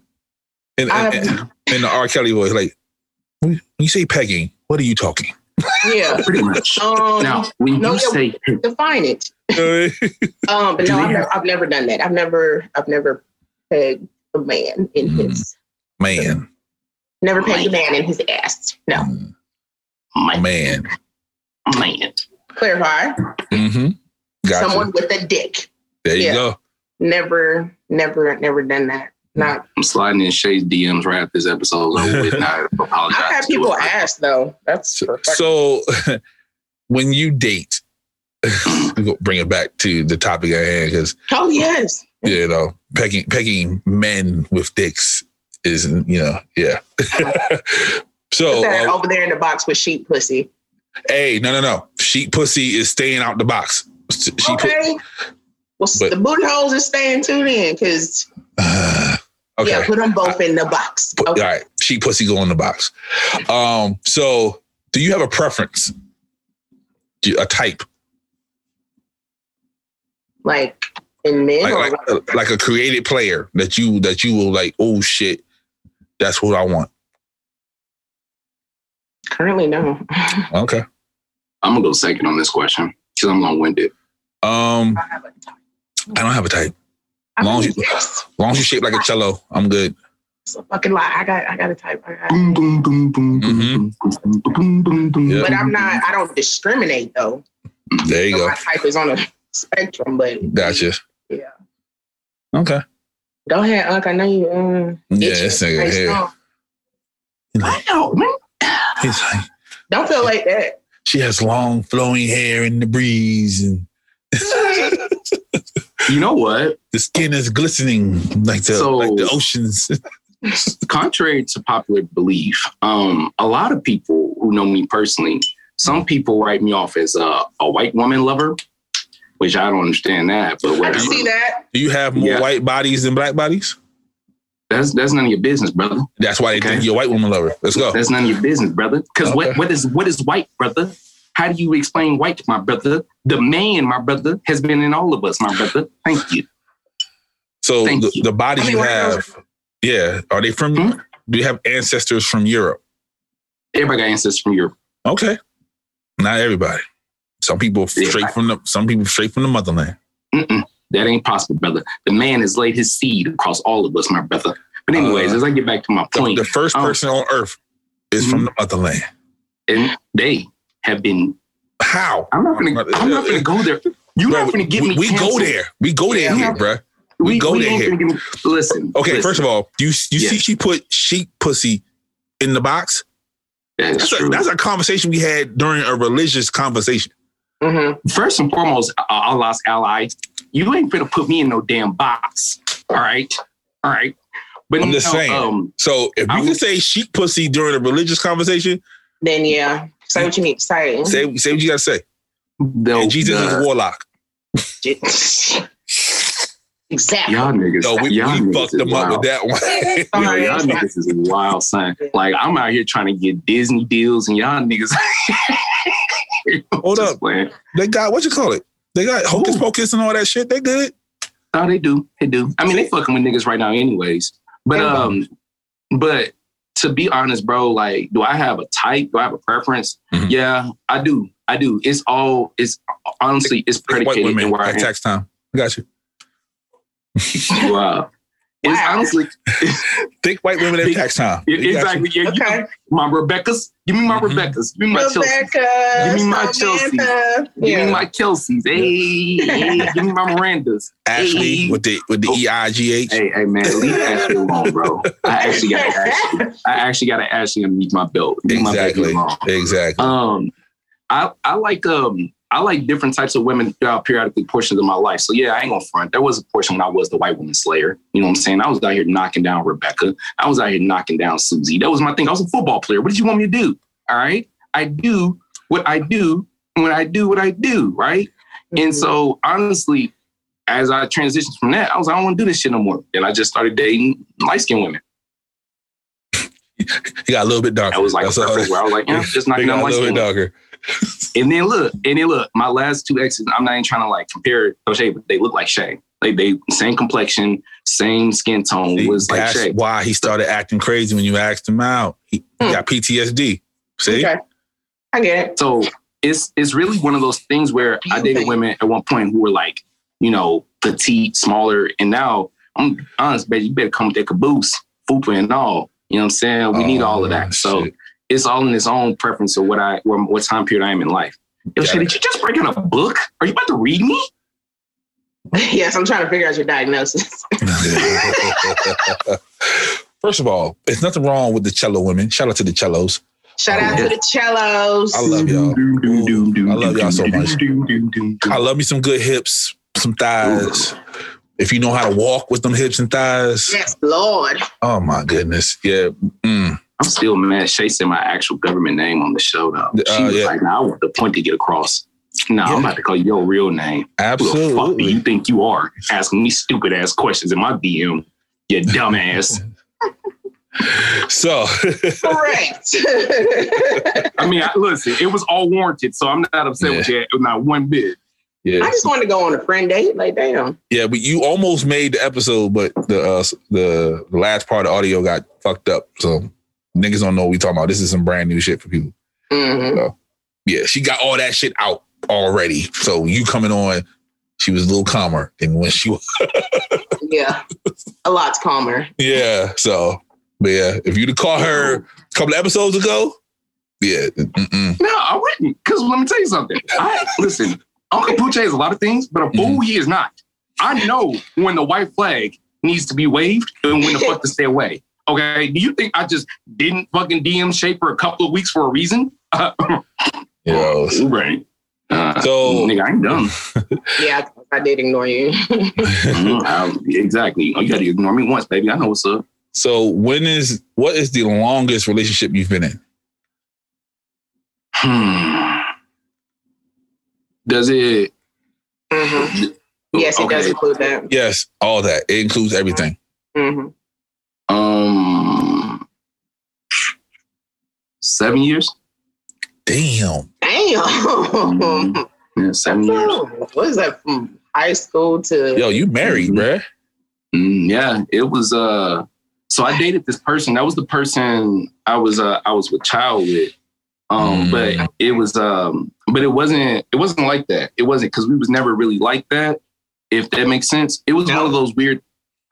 and, and, and, and the R. Kelly voice, like, when you say pegging, what are you talking? Yeah. Pretty much. Um, Now, when no, you yeah. say define it. Um, but no, I've have- never, I've never done that. I've never, I've never pegged a man in Mm. his, man, never pegged a man in his ass. No, Mm, man, man. man, clarify. Mm-hmm. Gotcha. Someone with a dick. there you yeah. go. Never, never, never done that. Not. I'm sliding in Shay's DMs right after this episode. over with. and I apologize. I've had people her. ask though. That's So, so when you date, we go bring it back to the topic at hand because oh yes. You know pegging pegging men with dicks is you know yeah. so uh, over there in the box with sheep pussy. hey, no, no, no. Sheep pussy is staying out the box. She put, okay. Well, but- the booty holes is staying tuned in because okay. yeah, put them both in the box. Okay. All right, sheep pussy go in the box. Um, so do you have a preference? A type, Like in men, like or like, like a created player that you that you will like. Oh shit, that's what I want. currently no. Okay. I'm gonna go second on this question because I'm long winded. Um, I have a type. I don't have a type. I Long as you- yes, As long as you shape like a cello, I'm good. it's a fucking lie. I got, I got a type. I got, Mhm. boom, Yeah. but I'm not. I don't discriminate though. There you So go. my type is on a spectrum, but Gotcha. Yeah. Okay. Go ahead, Unc. I know you. Um, Yeah, itching. this nigga Nice here. song. Wow, man. He's like, Don't feel like that. she has long flowing hair in the breeze, and You know what? the skin is glistening like the So- like the oceans. Contrary to popular belief, um, a lot of people who know me personally, some people write me off as a, a white woman lover, which I don't understand that, but I whatever. can see that. Do you have more Yeah. white bodies than black bodies? That's that's none of your business, brother. That's why they Okay. think you're a white woman lover. Let's go. That's none of your business, brother. Because Okay. what, what is what is white, brother? How do you explain white, my brother? The man, my brother, has been in all of us, my brother. Thank you. So Thank the, you. the bodies I mean, you why have, yeah, are they from? Hmm? Do you have ancestors from Europe? Everybody got ancestors from Europe. Okay, not everybody. Some people Yeah. straight from the some people straight from the motherland. Mm-mm, that ain't possible, brother. The man has laid his seed across all of us, my brother. But anyways, Uh, as I get back to my point, the first Oh. person on earth is from the motherland. and they have been. How? I'm not gonna. I'm not gonna go there. You're Bro, not gonna get we, me. we go there. We go there Yeah. here, bruh. We go there here. me- Listen. Okay, listen. first of all, you you Yeah. see she put sheep pussy in the box. that's, That's a, true. that's a conversation we had during a religious conversation. Hmm First and foremost, uh, Allah's ally, you ain't gonna put me in no damn box. All right, all right. But I'm just no, saying. Um, So if you I'm- can say sheep pussy during a religious conversation, Then yeah, say what you need to say. say say what you gotta say. the, and Jesus the, is a warlock. exactly. y'all niggas. No, we, y'all we niggas fucked is them up wild. with that one. Yo, Sorry. y'all niggas is wild, son. Like I'm out here trying to get Disney deals, and y'all niggas. Hold up. playing. they got what you call it? They got hocus Ooh. pocus and all that shit. They good. Oh, they do. They do. I mean, they fucking with niggas right now, anyways. But Yeah. um, but to be honest, bro, like, do I have a type? Do I have a preference? Mhm. Yeah, I do. I do. It's all. It's honestly, it's White predicated in women where I at am. tax time. I got you. Wow. It's Wow. honestly Think white women at tax time. Yeah, You got exactly. Yeah, you Okay. know, my Rebecca's. Give me my Mhm. Rebecca's. Give me my Chelsea. Rebecca, Give me my Samantha. Give me my Kelseys. Hey, hey, give me my Mirandas. you. Ashley Hey. with the with the Oh. E I G H. Hey, hey, man, leave Ashley alone, bro. I actually got to Ashley. I actually got to Ashley underneath my belt. Leave my Exactly. alone. Exactly. Um, I I like um I like different types of women throughout periodically portions of my life. So yeah, I ain't gonna front. There was a portion when I was the white woman slayer. You know what I'm saying? I was out here knocking down Rebecca. I was out here knocking down Susie. That was my thing. I was a football player. What did you want me to do? All right. I do what I do when I do what I do, right? Mm-hmm. And so honestly, as I transitioned from that, I was like, I don't want to do this shit no more. And I just started dating light skinned women. He got a little bit darker. I was like a That's all. preference where I was like, yeah, just He knocking got down a light little bit darker. And then look, and then look, my last two exes, I'm not even trying to like compare O'Shea, but they look like Shay. Like they same complexion, same skin tone, See, was like That's Shay. why he started acting crazy when you asked him out. He, he Hmm. got PTSD. See? Okay. I get it. So it's it's really one of those things where I dated women at one point who were like, you know, petite, smaller, and now I'm honest, baby, you better come with that caboose, fupa and all. You know what I'm saying? We need all of Oh, that. So shit. It's all in its own preference of what I what, what time period I am in life. Yo, Got did you just break out a book? Are you about to read me? Yes, I'm trying to figure out your diagnosis. First of all, there's nothing wrong with the cello women. Shout out to the cellos. Shout out to the cellos. I love y'all. I love y'all so much. I love me some good hips, some thighs. If you know how to walk with them hips and thighs, Yes, Lord. oh my goodness, yeah, mm. I'm still mad. Shay said my actual government name on the show though. She Uh, was yeah. like, "Nah, I want the point to get across." No, Yeah. I'm about to call your real name. Who the fuck do absolutely. you think you are? Asking me stupid ass questions in my DM. You dumbass. So, Correct. I mean, I, listen, it was all warranted, so I'm not upset with you. Not one bit. Yeah. I just wanted to go on a friend date. Like, damn. yeah, but you almost made the episode, but the uh, the the last part of audio got fucked up. So niggas don't know what we talking about. This is some brand new shit for people. hmm Yeah, she got all that shit out already. So you coming on, she was a little calmer than when she was. Yeah. A lot calmer. Yeah. So, but yeah, if you'd have caught her a couple of episodes ago, yeah, mm-mm. No, I wouldn't. Because let me tell you something. I listen. Uncle Pooch is a lot of things, but a fool he is not. I know when the white flag needs to be waved and when the fuck to stay away. Okay, do you think I just didn't fucking DM shape for a couple of weeks for a reason? yeah. Right. Uh, So- nigga, I ain't done. Yeah, I, I did ignore you. Um, exactly. Oh, you got to ignore me once, baby. I know what's up. so when is what is the longest relationship you've been in? Hmm. Does it? hmm Yes, it does include that. Yes, all that. It includes everything. hmm Um, seven years. Damn. Damn. Yeah, seven years. what is that from high school to? Yo, you married, Mhm. bruh. Mm, yeah, it was. Uh, so I dated this person. That was the person I was. Uh, I was with child with. Um, Mm. but it was. Um, but it wasn't. It wasn't like that. It wasn't because we was never really like that. If that makes sense. It was No. one of those weird.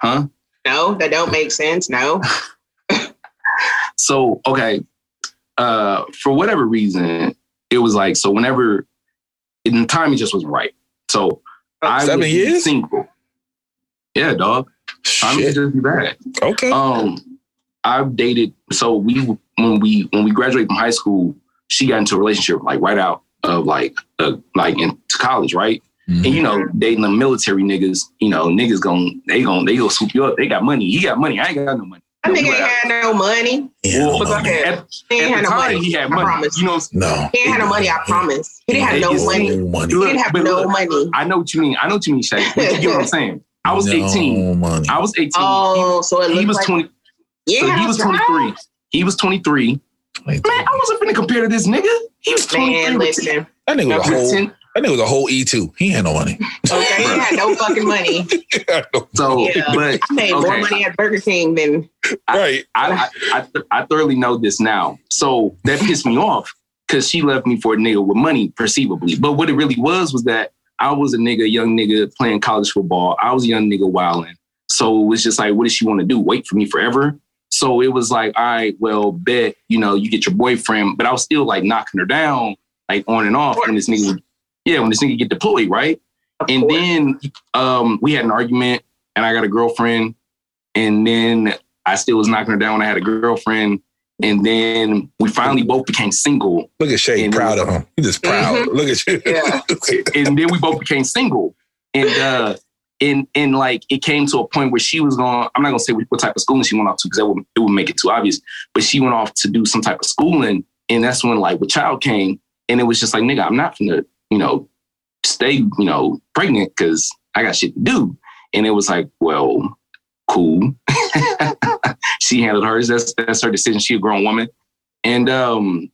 Huh? No, that don't make sense. No. So okay. Uh, for whatever reason, it was like so. Whenever, in the timing just wasn't right. So I Seven would be years? single. Yeah, dog. Timing Shit. just be bad. Okay. Um, I've dated. So we when we when we graduated from high school, she got into a relationship like right out of like uh, like into college, right? Mhm. And you know, dating the military niggas, you know, niggas gon' they gon' they go swoop you up. They got money. He got money. I ain't got no money. That nigga ain't had no money. Yeah, Well, no, ahead. At, He at ain't had no time, money. he had money. I money. promise. You know, no. He ain't had no money. I promise. He didn't have no money. Money. He didn't have no look, money. I know what you mean. I know what you mean, Shay. You get what I'm saying. I was No 18. money. I was 18. Oh, so it he, he looked was like 20. yeah, so he was 23. He was 23. Man, I wasn't finna compare to this nigga. He was 23. Man, with- listen. That nigga was a with whole. 10, That nigga was a whole E two. He had no money. Okay, he had no fucking money. So, Yeah. but I made more money at Burger King than right. I, I, I, I thoroughly know this now. So that pissed me off because she left me for a nigga with money, perceivably. But what it really was was that I was a nigga, young nigga playing college football. I was a young nigga wilding. So it was just like, what does she want to do? Wait for me forever? So it was like, all right, well, bet, you know, you get your boyfriend. But I was still like knocking her down, like on and off when this nigga, yeah, when this nigga get deployed, right? of And course. then um, we had an argument, and I got a girlfriend. And then I still was knocking her down when I had a girlfriend. And then we finally both became single. Look at Shay, And- proud of him. He just proud. Look at you. Yeah. And then we both became single. And uh and and like it came to a point where she was going, I'm not gonna say what what type of schooling she went off to because that would it would make it too obvious. But she went off to do some type of schooling. And that's when like the child came. And it was just like, nigga, I'm not gonna, you know, stay, you know, pregnant because I got shit to do. And it was like, well, cool. she handled hers. That's that's her decision. She a grown woman. And um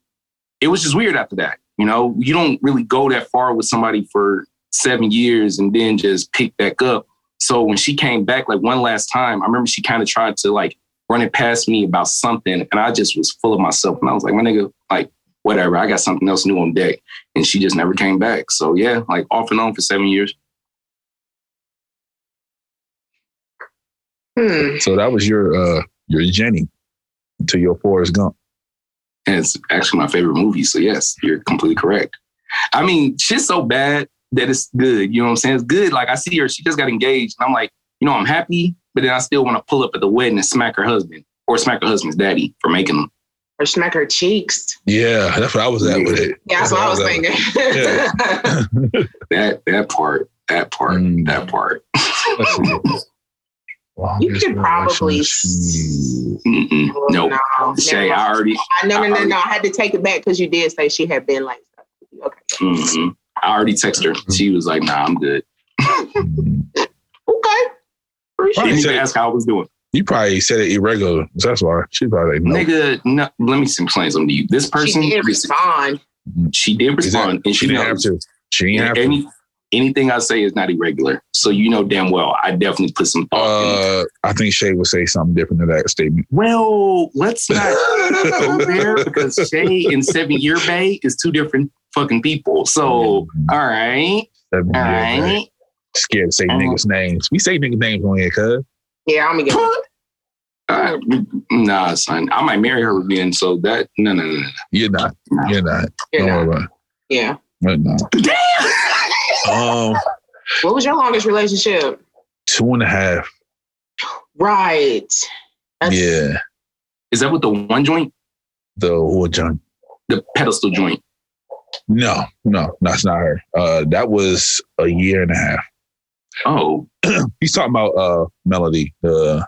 it was just weird after that. You know, you don't really go that far with somebody for seven years and then just pick back up. So when she came back like one last time, I remember she kind of tried to like run it past me about something. And I just was full of myself. And I was like, my nigga, like, whatever, I got something else new on deck. And she just never came back. So yeah, like off and on for seven years. Hmm. So that was your uh your Jenny to your Forrest Gump. And it's actually my favorite movie. So yes, you're completely correct. I mean, shit's so bad that it's good. You know what I'm saying? It's good. Like I see her, she just got engaged. And I'm like, you know, I'm happy, but then I still want to pull up at the wedding and smack her husband or smack her husband's daddy for making them. Or smack her cheeks. Yeah, that's what I was at with it. Yeah, that's what I was at. thinking. That that part, that part, Mm. that part. Let's. You could probably. Oh, Nope. No, Shay, I already, I- no, no, no, no. I had to take it back because you did say she had been like, okay, mm-mm. I already texted her. Mm-hmm. She was like, "Nah, I'm good." Okay. She Right. didn't even ask how I was doing. You probably said it irregular. So that's why she probably like, no. Nigga, no, let me explain something to you. This person, She did respond. she did respond, and She she didn't have to. She didn't have to. Any, anything I say is not irregular. So you know damn well I definitely put some thought in. Uh, I think Shay would say something different to that statement. Well, let's not go there because Shay and Seven Year Bay is two different fucking people. So, all right, Seven all years, man. right. Scared to say Uh-huh. niggas' names. We say niggas' names on here, cuz. Yeah, I'm gonna get Uh, nah, son. I might marry her again. So that no, no, no, no. You're not. You're not. you Don't know. worry about it. Yeah. But no. Damn. Um, What was your longest relationship? two and a half. Right. That's- Yeah. Is that with the one joint, The wood joint. the pedestal joint? No, no, that's not her. Uh, that was a year and a half. Oh, He's talking about uh Melody, the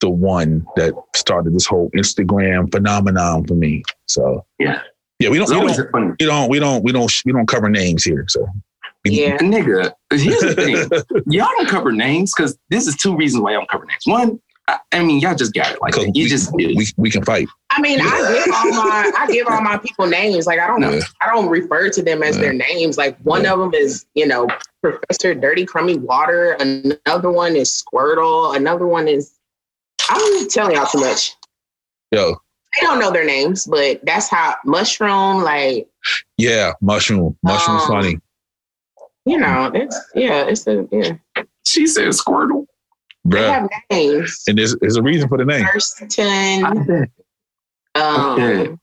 the one that started this whole Instagram phenomenon for me. So Yeah. yeah, we don't, we don't, funny. we don't, we don't, we don't, we don't cover names here. So Yeah. Nigga, here's the thing. y'all don't cover names because this is two reasons why y'all don't cover names. One, I, I mean, y'all just got it like that. You we, just we, we can fight. I mean, I give all my I give all my people names. Like I don't Yeah. I don't refer to them as Yeah. their names. Like one Yeah. of them is, you know, Professor Dirty Crummy Water. Another one is Squirtle. Another one is I'm telling y'all too much. Yo, They don't know their names, but that's how mushroom, like, yeah, mushroom, mushroom, Um, funny. you know, it's yeah, it's a yeah. she said Squirtle. They have names. And there's, there's a reason for the name. Thurston. bet. Um, Okay.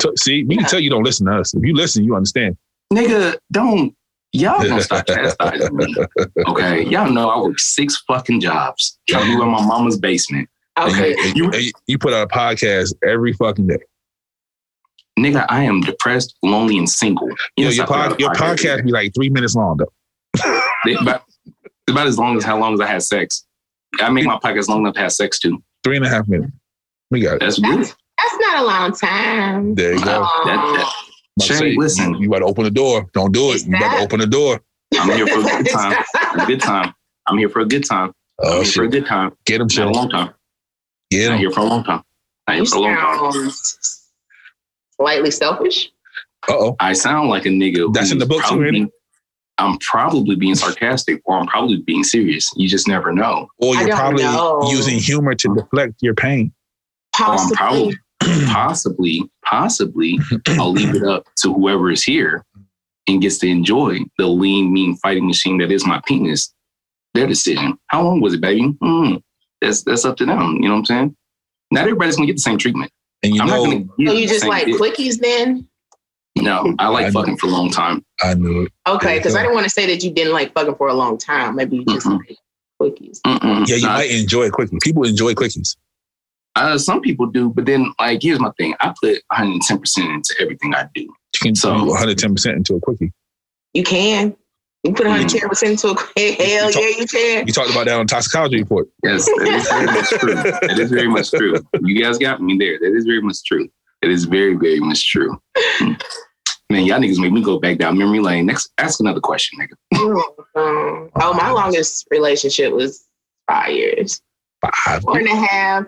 T- See, we can tell you don't listen to us. If you listen, you understand. Nigga, don't y'all don't stop chastising me. Okay. Y'all know I work six fucking jobs. Trying to move in my mama's basement. Okay. And you, and you, you put out a podcast every fucking day. Nigga, I am depressed, lonely, and single. You know, your, I put out pod, your every podcast be like three minutes long though. They- about, about as long as how long as I had sex. I make my podcast long enough to have sex too. Three and a half minutes. We got it. That's good. That's, that's not a long time. There you go. That- that- About to Shay, listen. You, you better open the door. Don't do it. Is You better that- open the door. I'm here for a good time. A good time. I'm here for a good time. Oh, I'm Oh here for a good time. Get him, Not a shit. long time. Get Not him. here for a long time. Not here you for a long time. slightly selfish. Uh-oh. I sound like a nigga. That's in the book too, probably- ain't it? I'm probably being sarcastic or I'm probably being serious. You just never know. Or you're probably know. using humor to deflect your pain. Or I'm Possibly. probably possibly, possibly, I'll leave it up to whoever is here and gets to enjoy the lean, mean fighting machine that is my penis. Their decision. How long was it, baby? Hmm. That's that's up to them. You know what I'm saying? Not everybody's gonna get the same treatment. And you I'm know, not gonna get So you just like dick. quickies then? No, I like I fucking for a long time. I knew it. Okay, because I Yeah. didn't want to say that you didn't like fucking for a long time. Maybe you just Mhm. like quickies. Mm-mm. Yeah, you Nah, might enjoy quickies. People enjoy quickies. Uh, some people do, but then like here's my thing: I put 110 percent into everything I do. You can So- do 110% into a quickie. You can. You put 110 percent into a quickie. Hell talk- yeah, you can. You talked about that on Toxicology Report. Yes, that is very much true. That is very much true. You guys got me there. That is very much true. It is very, very much true. Man, y'all niggas make me go back down memory lane. Next, ask another question, nigga. Um, oh, my longest relationship was five years, Five. four and a half.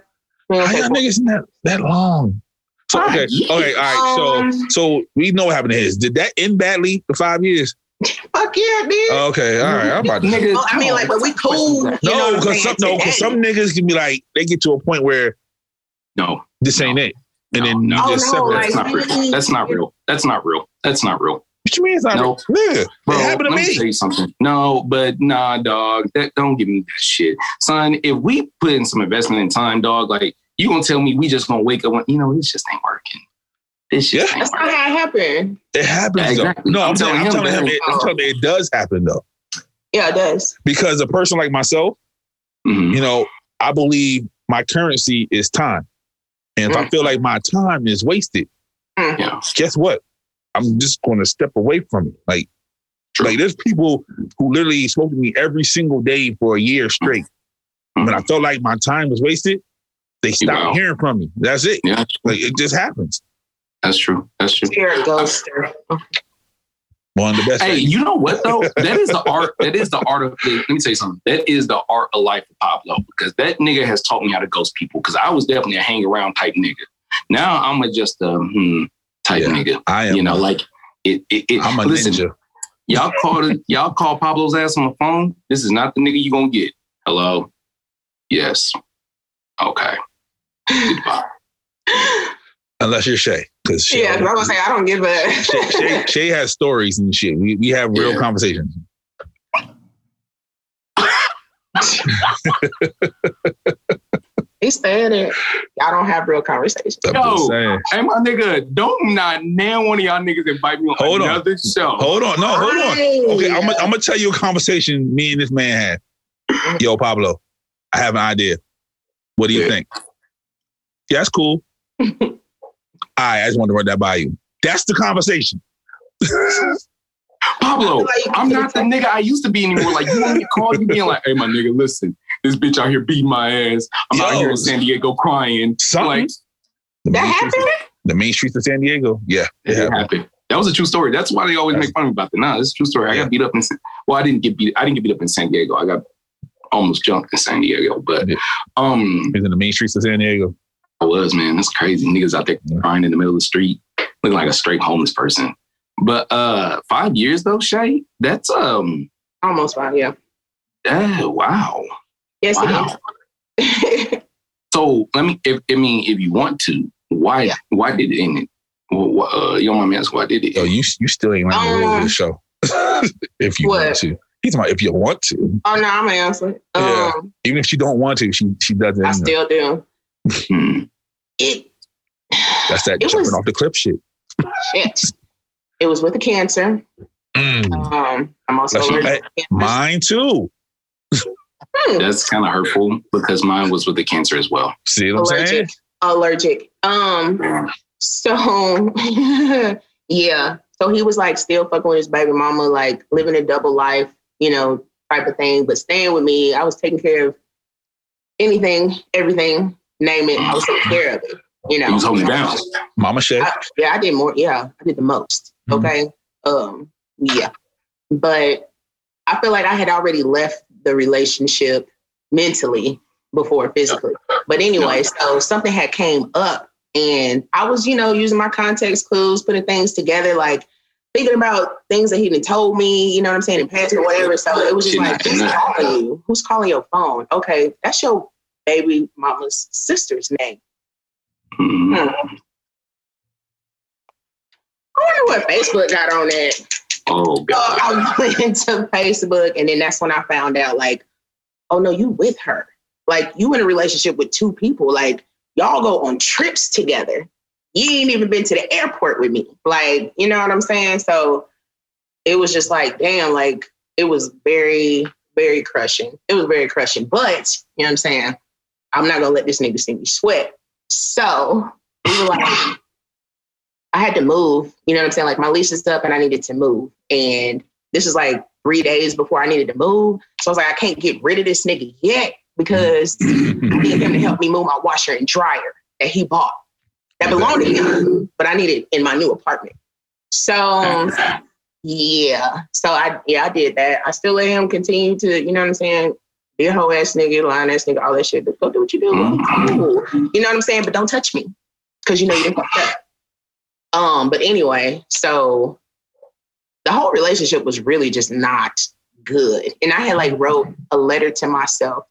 We don't How y'all niggas that, that long? So, okay, okay, all right. So, Um, so we know what happened to his. Did that end badly? The five years? Fuck yeah, dude. Okay, all right. I'm about to. Nigga, Well, I mean, like, but we cool. You know No, because some no, because some niggas can be like they get to a point where No, this ain't it, and No, then no. you Oh, just no, separate. that's not real. That's not real. That's not real. That's not real. what you mean? It's not No. real? Yeah, Bro, it happened to let me tell you something. No, but nah, dog. That don't give me that shit, son. If we put in some investment in time, dog, like you gonna tell me we just gonna wake up? and You know, this just ain't working. This just Yeah. ain't That's not working. how it happened. It happens Exactly. though. No, I'm, I'm telling, I'm telling telling him. him It, I'm telling him it does happen though, Yeah, it does. because a person like myself, Mhm. you know, I believe my currency is time, and if I Mm. feel like my time is wasted, Yeah. guess what? I'm just going to step away from it. Like, True. like there's people who literally spoke to me every single day for a year straight. When I felt like my time was wasted, they stopped Wow. hearing from me. That's it. Yeah, Like it just happens. that's true. That's true. You're a ghoster. One of the best. Hey, things. you know what though? That is the art. That is the art of. Let me tell you something. That is the art of life for Pablo because that nigga has taught me how to ghost people. Because I was definitely a hang around type nigga. Now I'm a just a hmm type Yeah. nigga. I am. You know, like it. it, it I'm a listen, ninja. Y'all called y'all call Pablo's ass on the phone. This is not the nigga you gonna get. Hello. Yes. Okay. Goodbye. Unless you're Shay, because Shay, Yeah, 'cause I was say I don't give a. Shay, Shay, Shay has stories and shit. We we have real Yeah. conversations. He said it. Y'all don't have real conversations. I'm Yo. just saying. Hey, my nigga, don't not now one of y'all niggas invite me on Hold on. another show. Hold on, no, hold on. Okay, I'm gonna I'm gonna tell you a conversation me and this man had. Yo, Pablo, I have an idea. What do you Yeah. think? Yeah, that's cool. All right, I just wanted to run that by you. That's the conversation. Pablo, I'm not the nigga I used to be anymore. Like you want me to call you being like, hey my nigga, listen, this bitch out here beating my ass. I'm out here in San Diego crying. Something. Like The That main streets- happened? The main streets of San Diego. Yeah, it it happened. happened. That was a true story. That's why they always make fun of me about that. Nah, it's a true story. I Yeah. got beat up in San- well, I didn't get beat. I didn't get beat up in San Diego. I got almost jumped in San Diego. But um It's in the main streets of San Diego. I was, man. That's crazy. Niggas out there Yeah. crying in the middle of the street, looking like a straight homeless person. But uh five years though, Shay, that's um Almost five, yeah. eh, wow. Yes, Wow. it is. So let me. If I mean, if you want to, why? Yeah. Why did it end it? Well, what, uh, you don't mind me asking why did it? Oh, you you still ain't running the rules of the show. if you want to. He's my. if you want to. oh no, I'm gonna answer. Yeah. Um, Even if she don't want to, she she does it. I anyway. still do. Hmm. It. That's that It jumping was- off the clip shit. Shit. It was with a cancer. Mm. Um, I'm also allergic to cancer. Mine too. Hmm. That's kind of hurtful because mine was with the cancer as well. See what I'm saying? allergic. Allergic. Um. So yeah. So he was like still fucking with his baby mama, like living a double life, you know, type of thing. But staying with me, I was taking care of anything, everything, name it. I was taking care of it. You know. He was holding down. Mama Shay. I- yeah, I did more. Yeah, I did the most. Mhm. Okay. Um, yeah. But I feel like I had already left the relationship mentally before physically. But anyway, so something had came up And I was, you know, using my context clues, putting things together, like thinking about things that he had told me, you know what I'm saying, in past or whatever. So it was just like, who's calling you? Who's calling your phone? Okay, that's your baby mama's sister's name. Mhm. Hmm. I wonder what Facebook got on that. Oh So God. I went into Facebook, and then that's when I found out, like, oh no, you with her. Like, you in a relationship with two people. Like, y'all go on trips together. You ain't even been to the airport with me. Like, you know what I'm saying? So it was just like, damn, like, it was very, very crushing. It was very crushing. But, you know what I'm saying? I'm not gonna let this nigga see me sweat. So we were like, I had to move. You know what I'm saying? Like my lease is up and I needed to move. And this is like three days before I needed to move. So I was like, I can't get rid of this nigga yet because mm-hmm. I need him to help me move my washer and dryer that he bought that belonged to him, but I need it in my new apartment. So yeah. So I yeah, I did that. I still let him continue to, you know what I'm saying? Be a hoe ass nigga, lying ass nigga, all that shit. But go do what you do. Cool. You know what I'm saying? But don't touch me. Cause you know you didn't fuck up. Um, but anyway, so the whole relationship was really just not good. And I had like wrote a letter to myself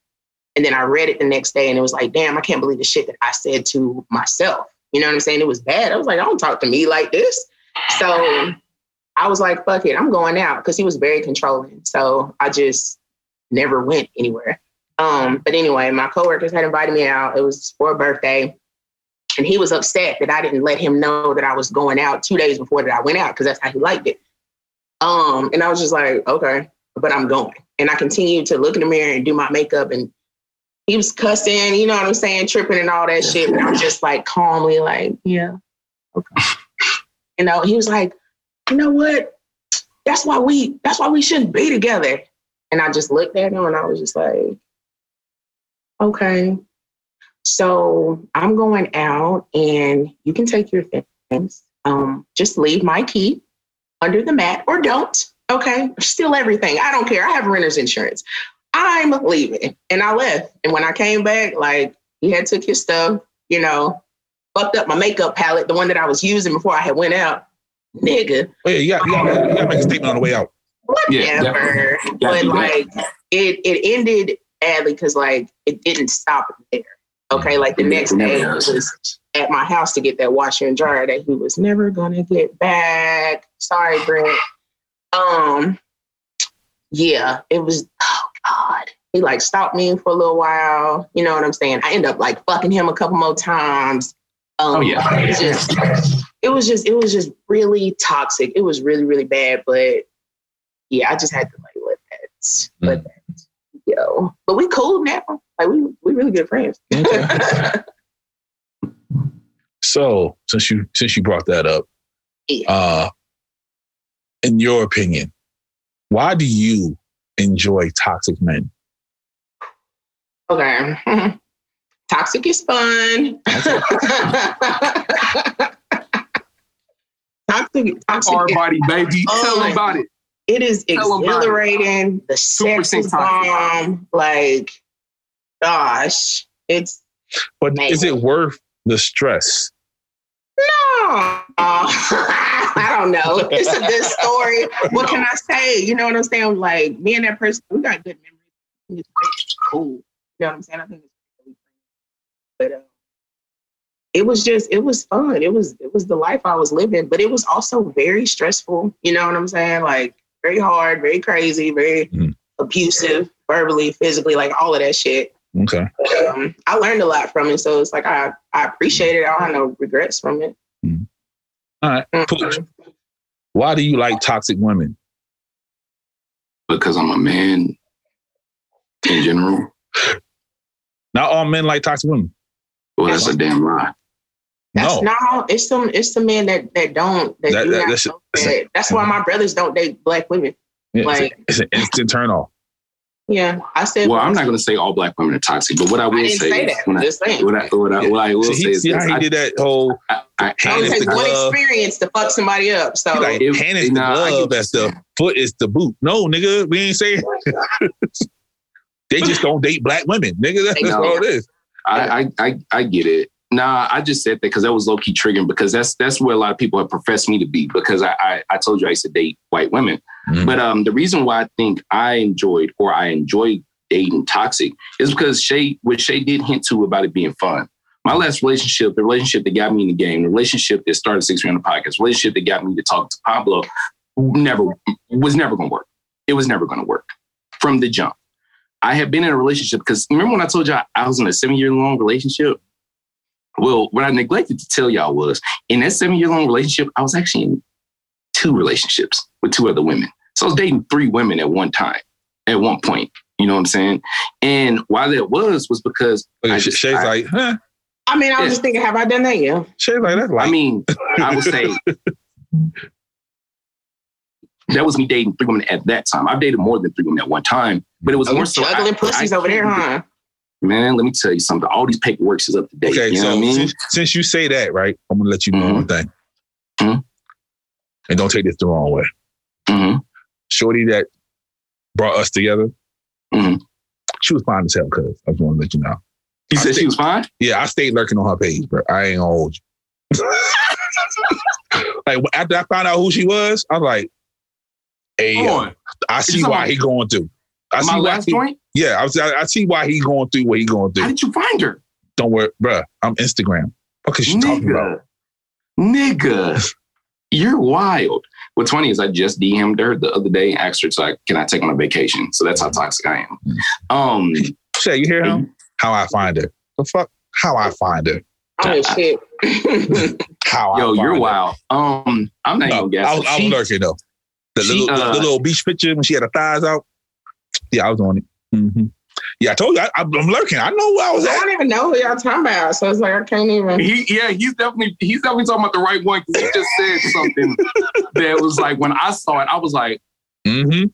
and then I read it the next day and it was like, damn, I can't believe the shit that I said to myself. You know what I'm saying? It was bad. I was like, don't talk to me like this. So I was like, fuck it, I'm going out because he was very controlling. So I just never went anywhere. Um, but anyway, my coworkers had invited me out. It was for a birthday. And he was upset that I didn't let him know that I was going out two days before that I went out because that's how he liked it. Um, and I was just like, okay, but I'm going. And I continued to look in the mirror and do my makeup and he was cussing, you know what I'm saying, tripping and all that shit. And I'm just like calmly like, yeah, okay. You know, he was like, you know what? That's why we that's why we shouldn't be together. And I just looked at him and I was just like, okay. So I'm going out and you can take your things. Um, just leave my key under the mat or don't. Okay. Steal everything. I don't care. I have renter's insurance. I'm leaving. And I left. And when I came back, like he had took his stuff, you know, fucked up my makeup palette, the one that I was using before I had went out. Nigga, Wait, you got, you, got, you got to make a statement on the way out. Whatever. Gotta but like it it ended badly because like it didn't stop there. Okay, like the next day was at my house to get that washer and dryer that he was never gonna get back. Sorry, Brent. Um, yeah, it was. Oh God, he like stopped me for a little while. You know what I'm saying? I end up like fucking him a couple more times. Um, Oh, yeah. it was just, it was just, it was just really toxic. It was really, really bad. But yeah, I just had to like let that, let that go. But we cool now. Like we, we really good friends. So since you since you brought that up, Yeah. uh, in your opinion, why do you enjoy toxic men? okay. Toxic is fun. toxic, toxic Hard body, baby. Oh Tell my them about it. It is Tell 'em about it. exhilarating. The sex 2% is toxic. bomb. Like, gosh, it's But Man. is it worth the stress? no. I don't know. It's a good story. What can I say? You know what I'm saying? Like me and that person, we got good memories. It's cool. You know what I'm saying? I think it's really fun. But uh, it was just, it was fun. It was, it was the life I was living. But it was also very stressful. You know what I'm saying? Like very hard, very crazy, very Mhm. abusive, verbally, physically, like all of that shit. Okay. um, I learned a lot from it. So it's like I, I appreciate it. I don't have no regrets from it. All right. Pooch, Mhm. why do you like toxic women? Because I'm a man in general. Not all men like toxic women. Well, that's a damn lie. That's no. no, it's some it's some men that that don't that, That- do that- not that's- know that. That's why my brothers don't date black women. Yeah, it's, Like- a- it's an instant turn off. Yeah, I said. Well, I'm not going to say all black women are toxic, but what I will I say, say is that. when I, saying. what I, what I, what I will See, say is see how he I, did that whole I, I, It hand only is takes the one glove. experience to fuck somebody up. So He like If- hand is the nah, glove, that's the foot is the boot. No, nigga, we ain't saying. they just don't date black women, nigga. That's They all don't. it is. I, I, I, I get it. Nah, I just said that because that was low key triggering because that's that's where a lot of people have professed me to be because I I, I told you I used to date white women. Mhm. But um, the reason why I think I enjoyed or I enjoyed dating toxic is because Shay, what Shay did hint to about it being fun. My last relationship, the relationship that got me in the game, the relationship that started Six on the podcast, relationship that got me to talk to Pablo, never was never going to work. It was never going to work from the jump. I had been in a relationship because remember when I told you I, I was in a seven year long relationship? Well, what I neglected to tell y'all was in that seven year long relationship, I was actually in two relationships with two other women. So I was dating three women at one time, at one point. You know what I'm saying? And why that was was because Look I just- Shay's I- like, huh? I mean, I was Yeah. just thinking, have I done that? Yeah. Shay's like, that's like, I mean, I would say that was me dating three women at that time. I've dated more than three women at one time, but it was Oh, more you so juggling I- pussies I over there, huh? Man, let me tell you something. All these paperwork is up to date. okay, you know so what I mean? since, since you say that, right, I'm gonna let you know Mhm. one thing. Mhm. And don't take this the wrong way. hmm Shorty that brought us together, Mhm. she was fine as hell, cuz I just want to let you know. He I said she was fine. Yeah, I stayed lurking on her page, but I ain't gonna hold you. like after I found out who she was, I was like, "Hey. I see why he going through. I My see why last he, joint. Yeah, I, was, I, I see why he going through what he going through. How did you find her, Don't worry, bruh. I'm Instagram. What is she talking about? nigga? Nigga, you're wild. What's funny is I just DM'd her the other day, asked her, so I, "Can I take on a vacation?" So that's how toxic I am. Um, Shay, you hear him? How I find her? The fuck? How I find her? Oh shit. How yo, you're her. wild. Um, I'm not No, even guessing. I was, I was She- lurking though. The, she, little, uh, the little beach picture when she had her thighs out. Yeah, I was on it. Hmm Yeah, I told you I, I'm lurking. I know where I was At. I don't even know who y'all talking about, so it's like I can't even. He, yeah, he's definitely he's definitely talking about the right one because he just said something that was like when I saw it, I was like, Mm-hmm.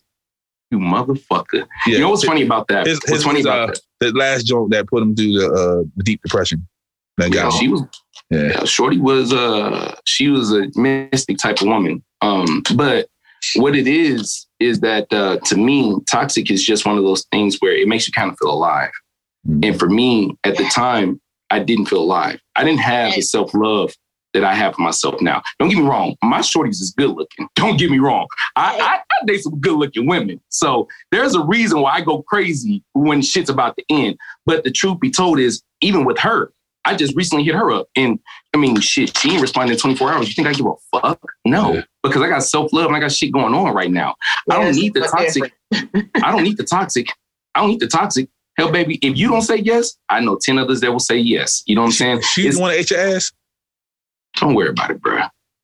"You motherfucker!" Yeah. You know what's funny about that? His- what's his funny was, about uh, that? The last joke that put him through the, uh, deep depression. That Yeah, got she was Yeah. yeah, Shorty was uh she was a mystic type of woman. Um, but what it is is that uh, to me, toxic is just one of those things where it makes you kind of feel alive. Mhm. And for me, at the time, I didn't feel alive. I didn't have the self love that I have for myself now. Don't get me wrong, my shorties is good looking. Don't get me wrong. I, I, I date some good looking women. So there's a reason why I go crazy when shit's about to end. But the truth be told is, even with her, I just recently hit her up. And I mean, shit, she ain't responding in 24 hours. You think I give a fuck? No, Yeah. Because I got self love and I got shit going on right now. I don't need the toxic. I don't need the toxic. I don't need the toxic. Hell, baby, if you don't say yes, I know 10 others that will say yes. You know what I'm saying? She want to eat your ass? Don't worry about it, bro.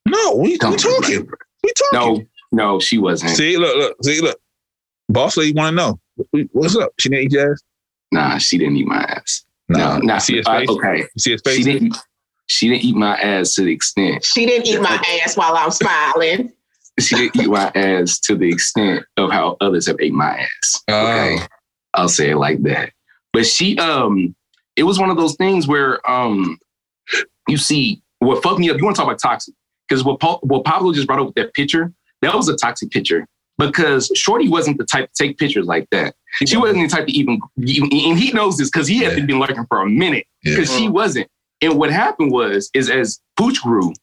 No, we, we Don't about talking. it. We talking. No, no, she wasn't. See, look, look, see, look. Boss lady want to know. What's up? She didn't eat your ass? Nah, she didn't eat my ass. Nah, no, nah, see his uh, face? okay. You see his She face? didn't. She didn't eat my ass to the extent. She didn't eat my ass while I'm smiling. She didn't eat my ass to the extent of how others have ate my ass. Okay. Oh. I'll say it like that. But she, um, it was one of those things where, um, you see, what fucked me up. You want to talk about toxic? Because what, Pa- what Pablo just brought up with that picture, that was a toxic picture. Because Shorty wasn't the type to take pictures like that. She wasn't the type to even, even and he knows this because he had Yeah. been lurking for a minute. Yeah. Because she wasn't. And what happened was, is as Pooch grew,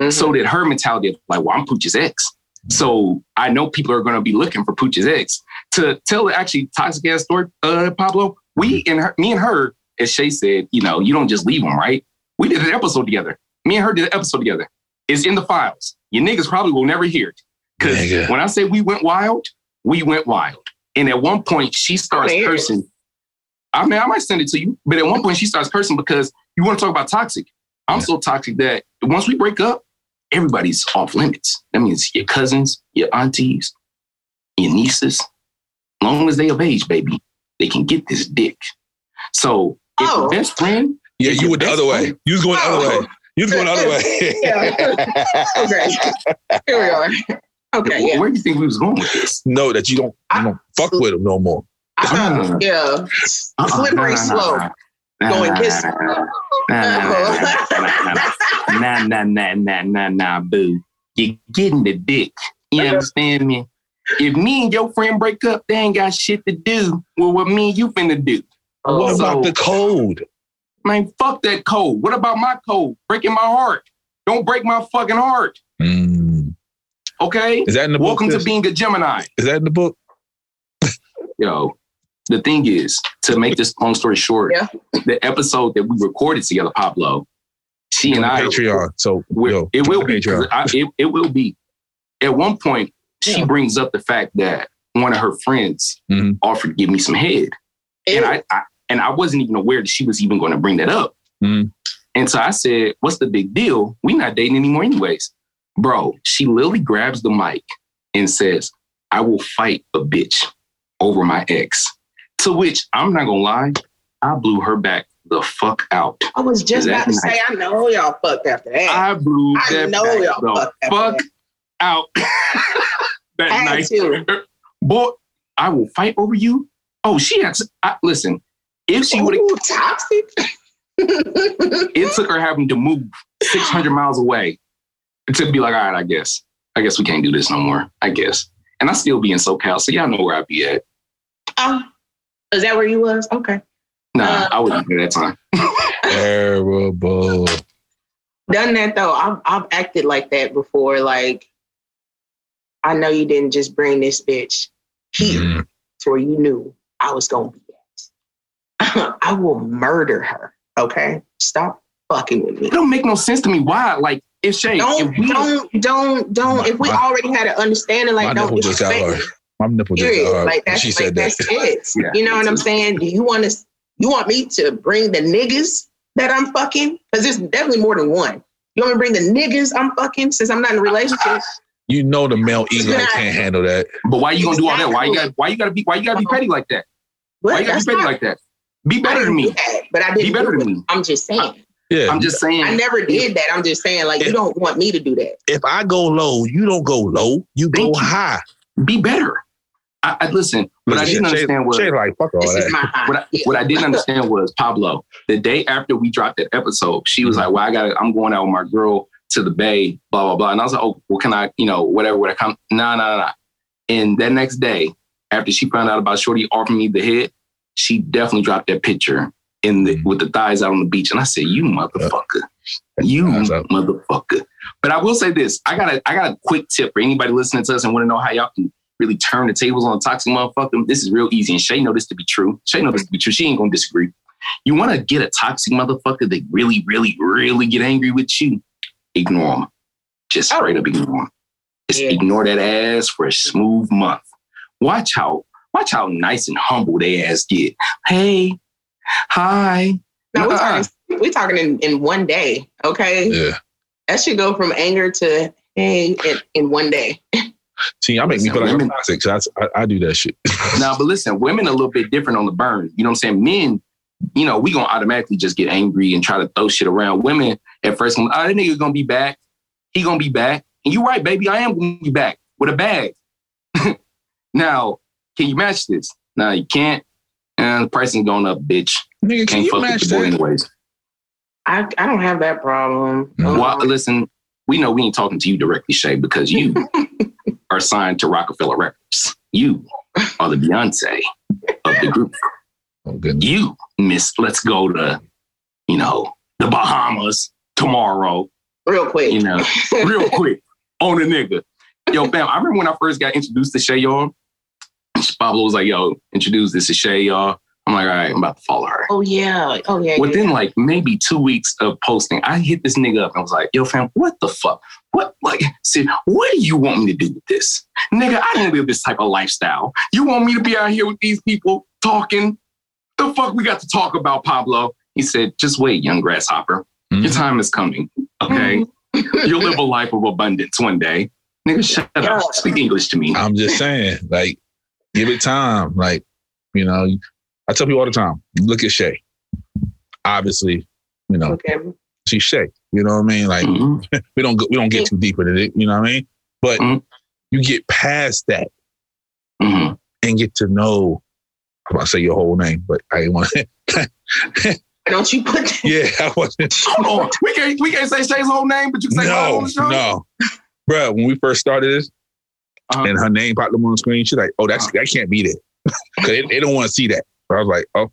Mhm. so did her mentality of like, well, I'm Pooch's ex. So I know people are going to be looking for Pooch's ex. To tell the actually toxic ass story, uh, Pablo, we and her, me and her, as Shay said, you know, you don't just leave them, right? We did an episode together. Me and her did an episode together. It's in the files. You niggas probably will never hear it. Because Nigga. when I say we went wild, we went wild. And at one point, she starts cursing. I mean, I might send it to you, but at one point, she starts cursing because you want to talk about toxic. I'm Yeah. so toxic that once we break up, everybody's off limits. That means your cousins, your aunties, your nieces, long as they of age, baby, they can get this dick. So if Oh. your best friend, Yeah, you your went the best other way. friend- You was going the other Oh. way. You was going the other way. Yeah. Okay. Here we are. Okay, yeah. where do you think we was going with this? know that you don't, you don't fuck with him no more. I Uh-uh. thought, yeah. Uh-uh. Slippery slope. Going kiss. Nah, nah, nah, nah, nah, nah, boo. You're getting the dick. You understand me? If me and your friend break up, they ain't got shit to do. with what me and you finna do? What So- about the code? Man, fuck that code. What about my code? Breaking my heart. Don't break my fucking heart. Mm. Okay. Is that in the Welcome book? to being a Gemini. Is that in the book? Yo, the thing is, to make this long story short, Yeah. the episode that we recorded together, Pablo, she and I, Patreon. So yo, it will be. 'cause Patreon. I, it, it will be. At one point, she brings up the fact that one of her friends Mhm. offered to give me some head, and I, I and I wasn't even aware that she was even going to bring that up. Mhm. And so I said, "What's the big deal? We not dating anymore, anyways." Bro, she literally grabs the mic and says, "I will fight a bitch over my ex." To which I'm not gonna lie, I blew her back the fuck out. I was just about to say, I know y'all fucked after that. I blew I that know back y'all the fucked fuck that. out that Had night. Boy, I will fight over you. Oh, she had. To, I, listen, if she would have, toxic. it took her having to move 600 miles away to be like, all right, I guess, I guess we can't do this no more. I guess, and I still be in SoCal, so y'all know where I be at. oh, is that where you was? Okay. Nah, Uh, I wasn't there that time. Terrible. Done that though. I've I've acted like that before. Like, I know you didn't just bring this bitch here Mm. where you knew I was gonna be at. I will murder her. Okay, stop fucking with me. It don't make no sense to me. Why? Like, if Shay, Don't if we, don't don't don't. My- if we my- already had an understanding, like don't nipple just got disrespect hard. me. My nipple just got Period. Uh, hard. Like that's she like, said that. that's it. Yeah, you know what I'm saying? Do you want to? You want me to bring the niggas that I'm fucking? Because there's definitely more than one. You want me to bring the niggas I'm fucking since I'm not in a relationship? You know the male ego Nah. can't handle that. but why you gonna do all that? Why you got? Why you gotta be? Why you gotta be petty like that? Why you gotta that's be petty not. like that? Be better than me. that, but I didn't. Be better than me. I'm just saying. Yeah. I'm just saying. I never did that. I'm just saying, like, you don't want me to do that. if I go low, you don't go low. You go you. high. be better. I, I listen. What I didn't Shay- understand was Shay like fuck all that. what I, what I didn't understand was Pablo. The day after we dropped that episode, she was like, "Well, I got, to I'm going out with my girl to the Bay, blah blah blah." And I was like, "Oh, well, can I, you know, whatever, would I come?" Nah, nah, nah. And that next day, after she found out about Shorty offering me the head, she definitely dropped that picture in the Mhm. with the thighs out on the beach, and I said, "You motherfucker, you motherfucker." But I will say this: I got a, I got a quick tip for anybody listening to us and want to know how y'all can really turn the tables on a toxic motherfucker. This is real easy, and Shay know this to be true. Shay know this to be true. She ain't gonna disagree. You want to get a toxic motherfucker that really, really, really get angry with you? Ignore them. Just straight up ignore them. Just Yeah. ignore that ass for a smooth month. Watch how watch how nice and humble they ass get. Hey, hi. No, we're talking. We're talking in, in one day. Okay, Yeah. that should go from anger to hey in, in one day. See, I make me Listen, feel like women- I'm toxic because I, I do that shit. Now, but listen, women a little bit different on the burn. You know what I'm saying? Men, you know, we gonna automatically just get angry and try to throw shit around. Women at first, oh, that nigga gonna be back. He gonna be back. And you right, baby, I am gonna be back with a bag. now, can you match this? No, you can't. And the pricing going up, bitch. Nigga, can Can't you fuck match with the boy that? anyways. I I don't have that problem. No. Um, Well, listen, we know we ain't talking to you directly, Shay, because you are signed to Roc-A-Fella Records. You are the Beyonce of the group. Oh, you miss let's go to you know the bahamas tomorrow real quick. you know real quick on a nigga yo fam i remember when i first got introduced to shay y'all pablo was like yo introduce this to shay y'all i'm like all right i'm about to follow her Oh yeah. Oh yeah. within yeah. like maybe two weeks of posting i hit this nigga up and I was like yo fam what the fuck what like see what do you want me to do with this nigga i don't live this type of lifestyle you want me to be out here with these people talking the fuck we got to talk about pablo he said just wait young grasshopper Mhm. your time is coming okay you'll live a life of abundance one day nigga shut Yeah. up speak english to me I'm just saying, like, give it time. Like, you know, I tell people all the time, look at Shay. Obviously, you know, Okay. she's Shay. You know what I mean? Like, Mhm. we don't go, we don't get too deep into it. You know what I mean? But Mhm. you get past that Mhm. and get to know. I'm about to say your whole name, but I didn't want to. Don't you put that? yeah, I wasn't. Hold on. we can't we can't say shay's whole name but you can say mine No, on the show no, bro. When we first started this, Uh-huh. and her name popped up on the screen, she's like, "Oh, that's that can't be there," because they, they don't want to see that. So I was like, "Oh,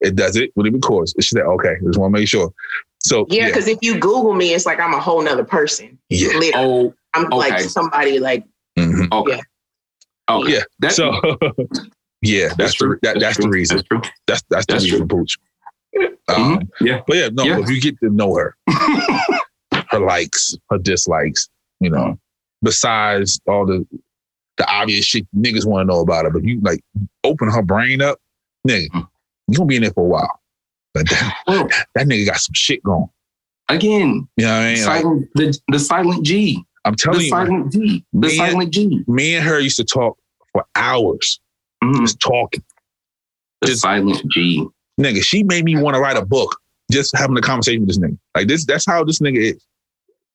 It does it when it records. She said, okay, just want to make sure. So Yeah, because if you Google me, it's like I'm a whole nother person. yeah. Literally. Oh, I'm like somebody like Mhm. okay. Yeah. Okay. Yeah. That's, So yeah, that's, the true. that, that's the true. reason. That's true. That's that's the That's reason, Pooch. Um, Mhm. Yeah. But yeah, no, Yeah. if you get to know her, her likes, her dislikes, you know, besides all the the obvious shit niggas want to know about her, but you like open her brain up, nigga, Mm. you gonna be in there for a while. But that, Well, that nigga got some shit going. again, You know what I mean? Like, the, the silent G. I'm telling you. The you, silent G. The silent G. me and her used to talk for hours, Mhm. just talking. The Just- silent G. Nigga, she made me want to write a book just having a conversation with this nigga. Like this, that's how this nigga is.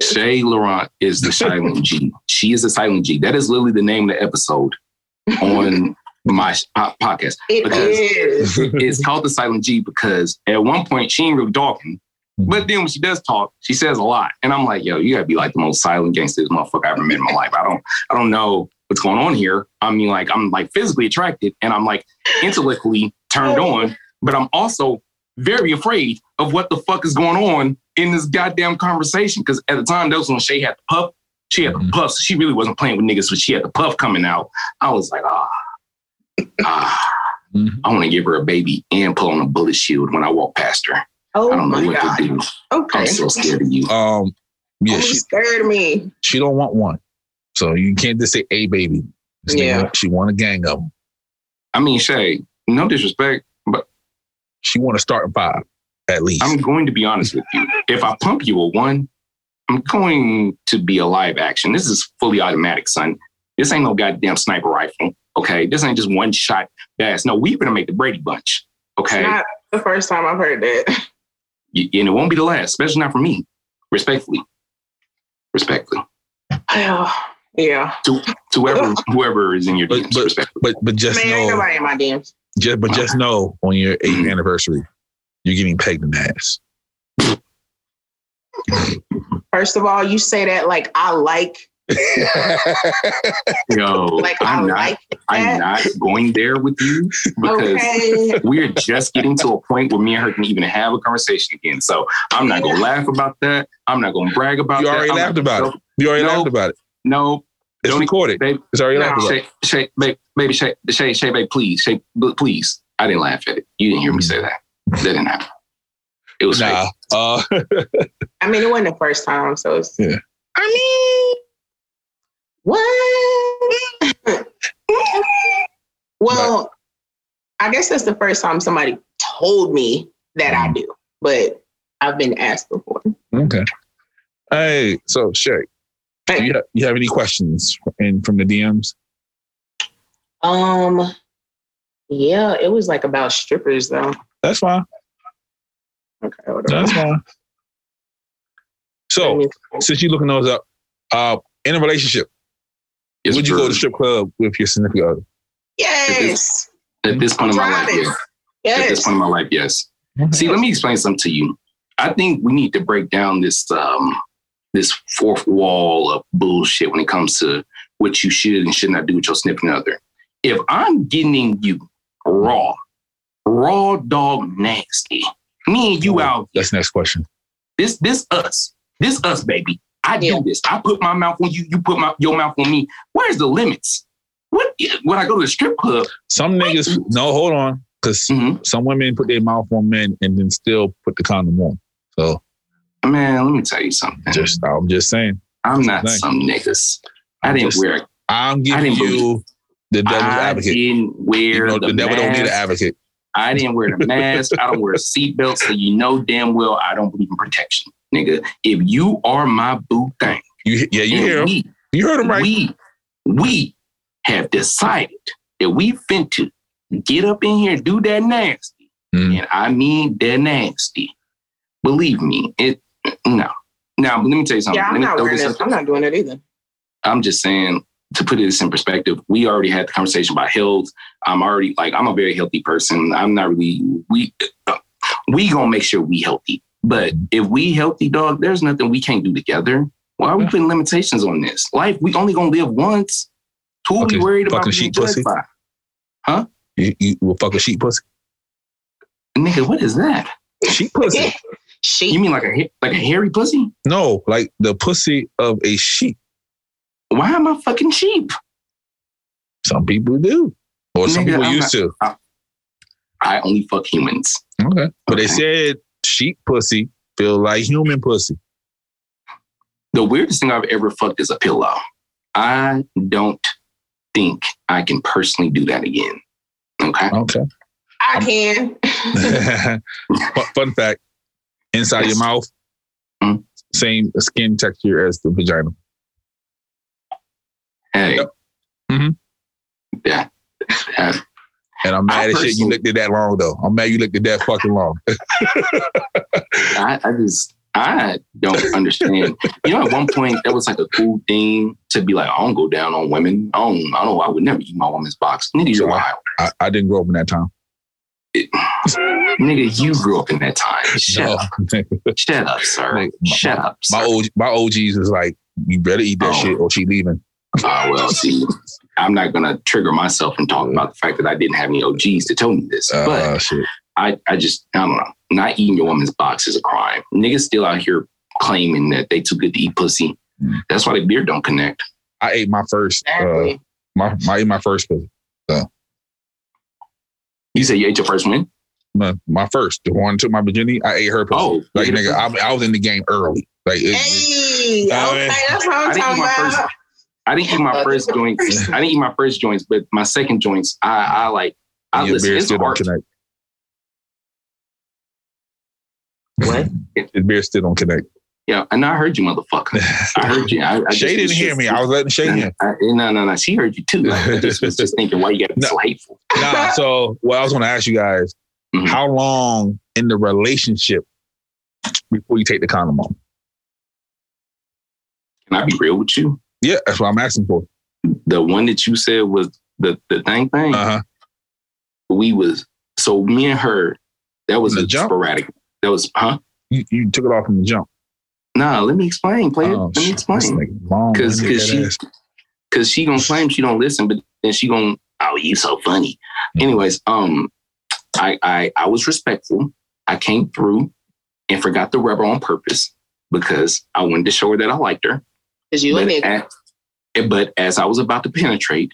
Shay Laurent is the silent G. She is the silent G. That is literally the name of the episode on my po- podcast. it Because- is. It's called the silent G because at one point she ain't really talking. But then when she does talk, she says a lot. And I'm like, yo, you gotta be like the most silent gangster motherfucker I ever met in my life. I don't I don't know what's going on here. I mean, like I'm like physically attracted and I'm like intellectually turned on, but I'm also very afraid of what the fuck is going on in this goddamn conversation. Cause at the time that was when Shay had the puff. She had the Mhm. puff. So she really wasn't playing with niggas, but she had the puff coming out. I was like, ah, ah. Mhm. I want to give her a baby and pull on a bullet shield when I walk past her. Oh I don't know my what god. to do. Okay. I'm so scared of you. Um, yeah, Oh, you she scared me. she don't want one, so you can't just say a baby. This Yeah. want- she want a gang of them. I mean, Shay, no disrespect, but She want to start a five at least. I'm going to be honest with you. If I pump you a one, I'm going to be a live action. This is fully automatic, son. This ain't no goddamn sniper rifle. Okay. This ain't just one shot bass. No, we're gonna make the Brady bunch. Okay. It's not the first time I've heard that. Y- and it won't be the last, especially not for me. Respectfully. Respectfully. yeah. Yeah. To whoever whoever is in your But- DMs. but- respectfully. but but just Man, know, nobody in my DMs. just, but just know on your eighth mm-hmm. anniversary, you're getting pegged in the ass. First of all, you say that like I like, Yo, like i I'm not like I'm not going there with you because Okay. we're just getting to a point where me and her can even have a conversation again. So I'm not gonna laugh about that. I'm not gonna brag about You that. already I'm laughed about gonna- You already No. laughed about it. No, It's Don't- recorded. babe, It's already No. laughed about. Shay, Shay, babe, baby, Shay, Shay, Shay, babe, please, Shay, please. I didn't laugh at it. You didn't hear me say that. That didn't happen. It was Nah. fake. Uh, I mean, it wasn't the first time, so it's. Yeah. I mean, what? well, I guess that's the first time somebody told me that I do, but I've been asked before. okay. Hey, so Shay, do you, have, you have any questions in from the DMs? Um, yeah, it was like about strippers though. That's fine. Okay, hold on. That's fine. So, since you're looking those up, uh, in a relationship, Yes, would you go to strip club with your significant other? yes, At this point in my life, Driving. yes. At this point in my life, yes. See, let me explain something to you. I think we need to break down this um this fourth wall of bullshit when it comes to what you should and should not do with your significant other. If I'm getting you raw, raw dog nasty, me and you out That's next question. this this us, this us, baby. I do this. I put my mouth on you. You put my your mouth on me. Where's the limits? What when I go to the strip club? Some niggas, no, hold on, because mhm, some women put their mouth on men and then still put the condom on. So, Man, let me tell you something. just I'm just saying, I'm not Thank some niggas. I I'm didn't just- wear. I'm I giving didn't you the devil's I advocate. didn't wear You know, the, the devil don't need an advocate. I didn't wear the mask. I don't wear a seatbelt, so you know damn well I don't believe in protection, nigga. If you are my boo thing, You, yeah, you hear him. we, You heard him right. we, we have decided that we fin to get up in here and do that nasty, Mm. and I mean that nasty. Believe me, it no. Now, let me tell you something. Yeah, I'm not throw wearing this it. I'm not doing that either. I'm just saying to put this in perspective, we already had the conversation about health. I'm already like I'm a very healthy person. I'm not really we we gonna make sure we healthy. But if we healthy, dog, there's nothing we can't do together. Why are we putting limitations on this? Life, we only gonna live once. Who are Okay, we worried about fucking being sheep judged pussy. by? You, you will fuck a sheep pussy. Nigga, what is that? Sheep pussy. sheep. You mean like a like a hairy pussy? no, like the pussy of a sheep. Why am I fucking sheep? Some people do, or some people I'm used to. I only fuck humans. Okay, but they said sheep pussy feel like human pussy. The weirdest thing I've ever fucked is a pillow. I don't think I can personally do that again. Okay. Okay. I can. fun, fun fact: inside your mouth, Mm. same skin texture as the vagina. Hey. Yep. Mhm. Yeah. And I'm I mad as shit you looked at that long though. I'm mad you looked at that fucking long. I, I just I don't understand. you know, at one point that was like a cool thing to be like, I don't go down on women. I don't, I don't know. I would never eat my woman's box. Nigga, you're wild. I, I didn't grow up in that time. Nigga, you grew up in that time. Shut No. up. Shut up, sir. Like, my- Shut up, sir. my OG, my OGs was like, you better eat that Oh. shit or she leaving. Uh, well, see, I'm not gonna trigger myself and talk about the fact that I didn't have any OGs to tell me this, Uh, but shit. I, I just, I don't know. Not eating your woman's box is a crime. Niggas still out here claiming that they too good to eat pussy. Mm. That's why the beard don't connect. I ate my first, uh, my, my, I ate my first pussy. You say you ate your first one? My, my first, the one took my virginity, I ate her pussy. Oh, like nigga, I, I was in the game early. Like, it, Hey, Uh, okay, that's what I I'm didn't talking about. first. I didn't eat my first joints. I didn't eat my first joints, but my second joints, I, I like. I your listen. beard It's still connect. What? His beard still don't connect. Yeah, and I heard you, motherfucker. I heard you. I, I Shay didn't hear just- me. I was letting Shay in. No, no, no. She heard you too. I just was just thinking, why you gotta be No. so hateful? Nah, so what I was going to ask you guys, Mhm. how long in the relationship before you take the condom off? Can I be real with you? Yeah, that's what I'm asking for. The one that you said was the the thing thing. Uh huh. we was so me and her. That was a jump? sporadic. That was huh? You, you took it off from the jump. Nah, let me explain, player. Oh, let me explain. This nigga long, Cause, nigga, cause she, cause she gonna claim she don't listen, but then she gonna, oh, you so funny. Mm-hmm. Anyways, um, I, I, I was respectful. I came through and forgot the rubber on purpose because I wanted to show her that I liked her. Cause you a But nigga. as, but as I was about to penetrate,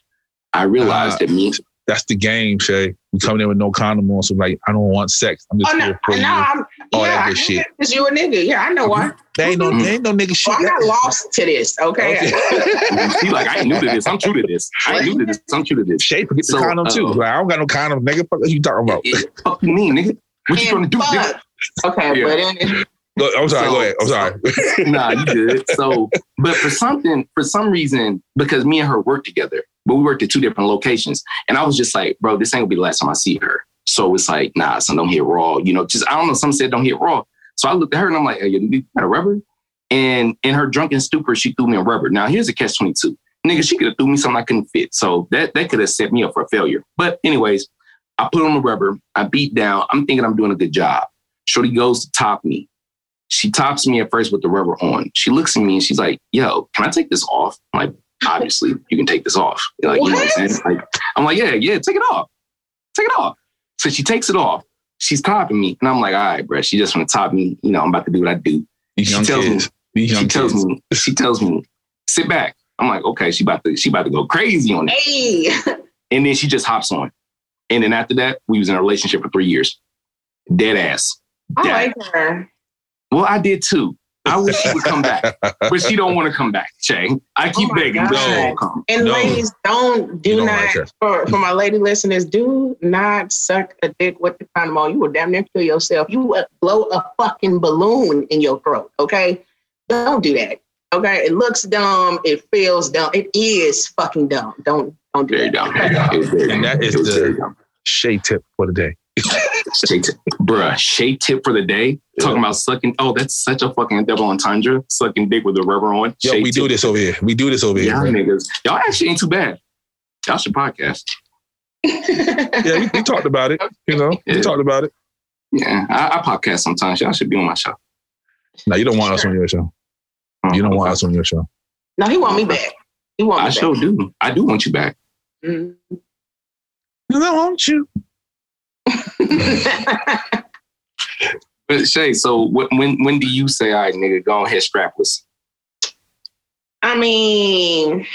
I realized Ah. that me, That's the game, Shay. You coming in with no condom on, so like, I don't want sex. I'm just Oh no, for no, you. I'm all that good shit. Cause you a nigga. Yeah, I know why. There ain't no, Mhm. there ain't no nigga shit. Well, I'm not lost to this. Okay. Okay. she like, I ain't new to this. I'm true to this. I ain't new to this. I'm true to this. Shay forget the So, condom too. uh, Like, I don't got no condom, nigga. Fuck you talking about? It- it- fuck you mean, nigga? What you gonna do? And nigga? Okay, Yeah. but then, I'm sorry. So- go ahead. I'm sorry. nah, you good. So, but for something, for some reason, because me and her worked together, but we worked at two different locations, and I was just like, bro, this ain't gonna be the last time I see her. So it's like, nah, son, don't hit raw. You know, just I don't know. Some said don't hit raw. So I looked at her and I'm like, hey, you got a rubber? And in her drunken stupor, she threw me a rubber. Now here's a catch twenty two. Nigga, she could have threw me something I couldn't fit. So that that could have set me up for a failure. But anyways, I put on the rubber. I beat down. I'm thinking I'm doing a good job. Shorty goes to top me. She tops me at first with the rubber on. She looks at me and she's like, yo, can I take this off? I'm like, obviously, you can take this off. Like, you know what I'm saying? Like, I'm like, yeah, yeah, take it off. Take it off. So she takes it off. She's topping me. And I'm like, all right, bro, she just want to top me. You know, I'm about to do what I do. These She tells me- kids. These young She tells kids. me, she tells me, sit back. I'm like, okay, she about to, she about to go crazy on it. hey, And then she just hops on. And then after that, we was in a relationship for three years. Dead ass. I Dead. like her. Well, I did too. I wish she would come back, but she don't want to come back, Shay. I oh keep Oh my begging, but she won't come. And No. ladies, don't do You don't not like for, for my lady listeners, do not suck a dick with the condom on. You will damn near kill yourself. You will blow a fucking balloon in your throat. Okay, don't do that. Okay, it looks dumb. It feels dumb. It is fucking dumb. Don't don't do Very that. dumb. It was very And that is the- very. Shay tip for the day. Shay tip. Bruh, Shay tip for the day. Talking about sucking. Oh, that's such a fucking double entendre. Sucking dick with a rubber on. Yo, Shay we do this over here. We do this over here. Y'all bro. niggas. Y'all actually ain't too bad. Y'all should podcast. Yeah, we, we talked about it. You know, we talked about it. Yeah, I, I podcast sometimes. Y'all should be on my show. No, you don't want us on your show. You don't want us on your show. no, he want me back. He want me I sure do. I do want you back. back. Mm. I want you. But Shay, so when when do you say, "All right, nigga, go ahead, strapless"? I mean,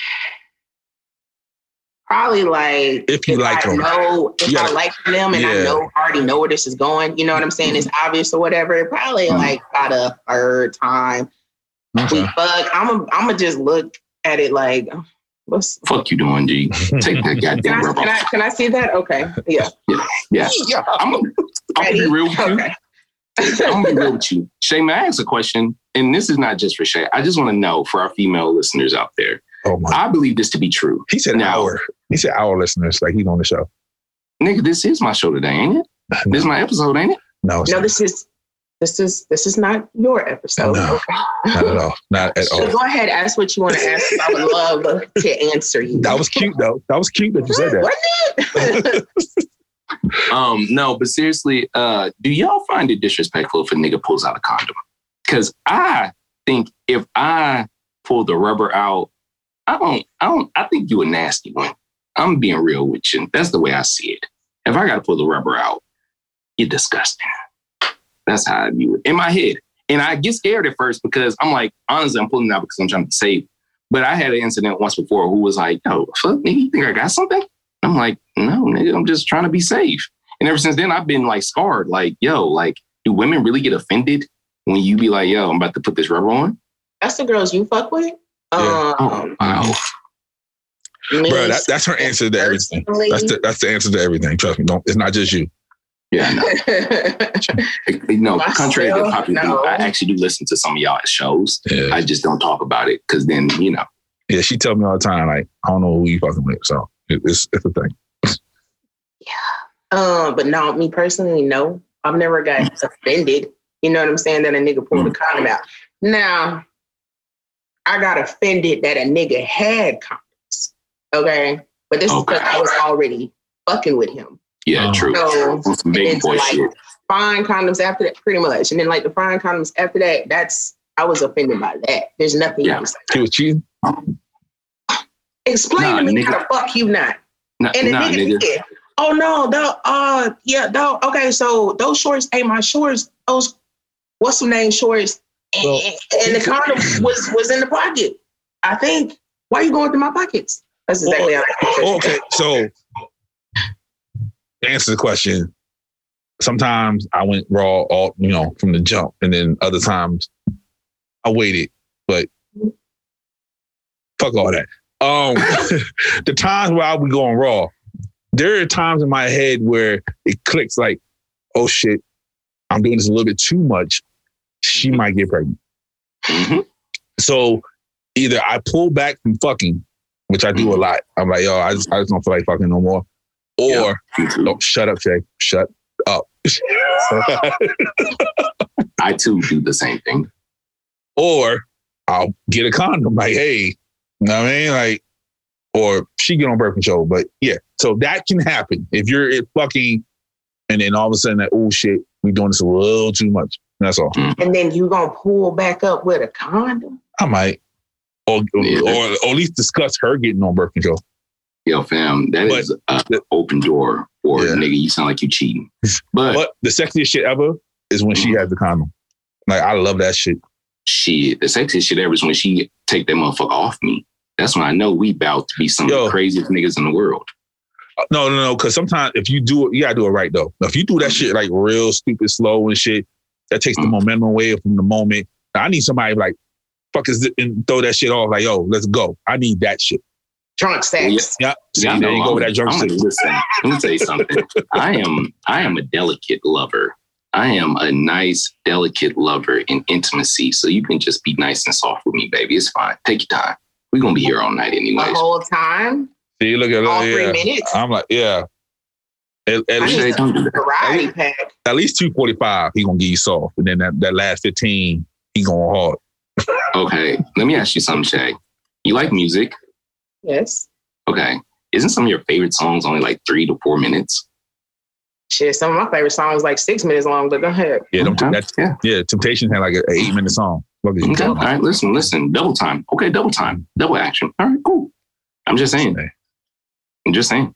probably like If you like I them. know if You I gotta- like them and I know already know where this is going. You know what I'm saying? It's obvious or whatever. Probably Mhm. like about a third time we fuck. I'm a, I'm gonna just look at it like what's. Fuck you doing, G? Take that Can goddamn I, rub can, I, can I see that? Okay. Yeah. Yeah, I'm gonna I'm gonna be real with you. Okay. I'm gonna be real with you. Shay, may I ask a question? And this is not just for Shay. I just want to know for our female listeners out there. Oh my. I believe this to be true. He said Now- our. He said our listeners, like he's on the show. Nigga, this is my show today, ain't it? This is my episode, ain't it? No, it's No, not, this is this is this is not your episode. No. Okay. not at all. Not at So go ahead, ask what you want to ask. I would love to answer you. That was cute though. That was cute that you said that. Wasn't it? Um, no, but seriously, uh, do y'all find it disrespectful if a nigga pulls out a condom? Because I think if I pull the rubber out, I don't, I don't, I think you a nasty one. I'm being real with you. That's the way I see it. If I got to pull the rubber out, you're disgusting. That's how I view it in my head. And I get scared at first because I'm like, honestly, I'm pulling it out because I'm trying to save. But I had an incident once before who was like, yo, fuck, nigga, you think I got something? I'm like, no, nigga, I'm just trying to be safe. And ever since then, I've been like scarred. Like, yo, like, do women really get offended when you be like, yo, I'm about to put this rubber on? That's the girls you fuck with. Yeah. Um, wow. Bro, that, that's her answer to everything. That's the, that's the answer to everything. Trust me. Don't. It's not just you. Yeah, no. You know, Myself, contrary to popular, no. I actually do listen to some of y'all shows. Yeah. I just don't talk about it because then, you know, Yeah. She tell me all the time, like, I don't know who you fucking with. So it, it's it's a thing. Yeah, um, but no, me personally, no. I've never got offended. You know what I'm saying? That a nigga pulled a condom out. Now, I got offended that a nigga had condoms. Okay. But this Okay. is because I was already fucking with him. Yeah, Um, true. So On some baby and boy like, shit. fine condoms after that, pretty much. And then like the fine condoms after that, that's I was offended by that. There's nothing Yeah. you can say. Was cheating. Explain Nah, to me nigga. how the fuck you not. Nah, And the nah, nigga, nigga. said, oh no, the uh yeah, no, okay, so those shorts ain't my shorts, those what's the name shorts? And, Well, and the condom was was in the pocket. I think. Why are you going through my pockets? That's exactly how Oh, okay. So to answer the question, sometimes I went raw all you know from the jump, and then other times I waited. But fuck all that. Um, the times where I would going raw, there are times in my head where it clicks like, oh shit, I'm doing this a little bit too much. She might get pregnant. Mhm. So either I pull back from fucking, which I do a lot. I'm like, yo, I just, I just don't feel like fucking no more. Or Yeah. Me no, shut up, Shay. Shut up. I too do the same thing. or I'll get a condom. Like, hey, you know what I mean? Like, or she get on birth control. But yeah, so that can happen if you're it fucking, and then all of a sudden, that oh shit, we doing this a little too much. That's all. Mm. And then you gonna pull back up with a condom? I might, or Yeah. or, or at least discuss her getting on birth control. Yo, fam, that But- is an open door. Or Yeah. nigga, you sound like you cheating. But But the sexiest shit ever is when she has the condom. Like I love that shit. shit, the sexiest shit ever is when she take that motherfucker off me. That's when I know we about to be some of the craziest niggas in the world. No, no, no. Because sometimes if you do it, you gotta do it right though. If you do that shit like real stupid slow and shit, that takes the Mm. momentum away from the moment. I need somebody like fuck is and throw that shit off. Like yo, let's go. I need that shit. Drunk sex. Yeah. See, Yeah, I there know. you go I'm- with that drunk I'm gonna listen. Let me tell you something. I am I am a delicate lover. I am a nice, delicate lover in intimacy. So you can just be nice and soft with me, baby. It's fine. Take your time. We're gonna be here all night The anyways. whole time, See, you look at all that. three Yeah. minutes. I'm like, yeah. At, at I least, need don't do that. Pack. at least 245, he gonna give you soft. And then that, that last 15, he going hard. Okay. Let me ask you something, Shay. You like music? Yes. Okay. Isn't some of your favorite songs only like three to four minutes? Shit, some of my favorite songs like six minutes long, but go ahead. Yeah, them, Okay. that, Yeah. yeah, Temptation had like an eight minute song. Fuck Okay. All talking right. Listen, listen. Double time. Okay. Double time. Double action. All right. Cool. I'm just saying. about? I'm just saying.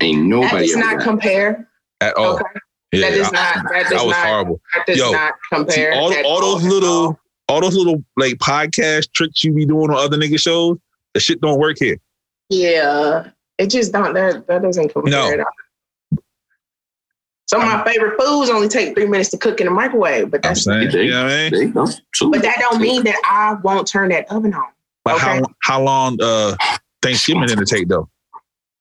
Ain't nobody. That nobody does ever not got- compare. at all. Okay. Yeah, that does I- not. That does that was not. horrible. That does Yo, not See, compare. all, all those little, all. all those little like podcast tricks you be doing on other nigga shows, the shit don't work here. Yeah, it just don't. That that doesn't compare. No. At all. Some of my favorite foods only take three minutes to cook in the microwave, but I'm that's saying, There you know what I mean? There you go. True. but that don't mean that I won't turn that oven on, But Okay. how how long uh Thanksgiving gonna take though?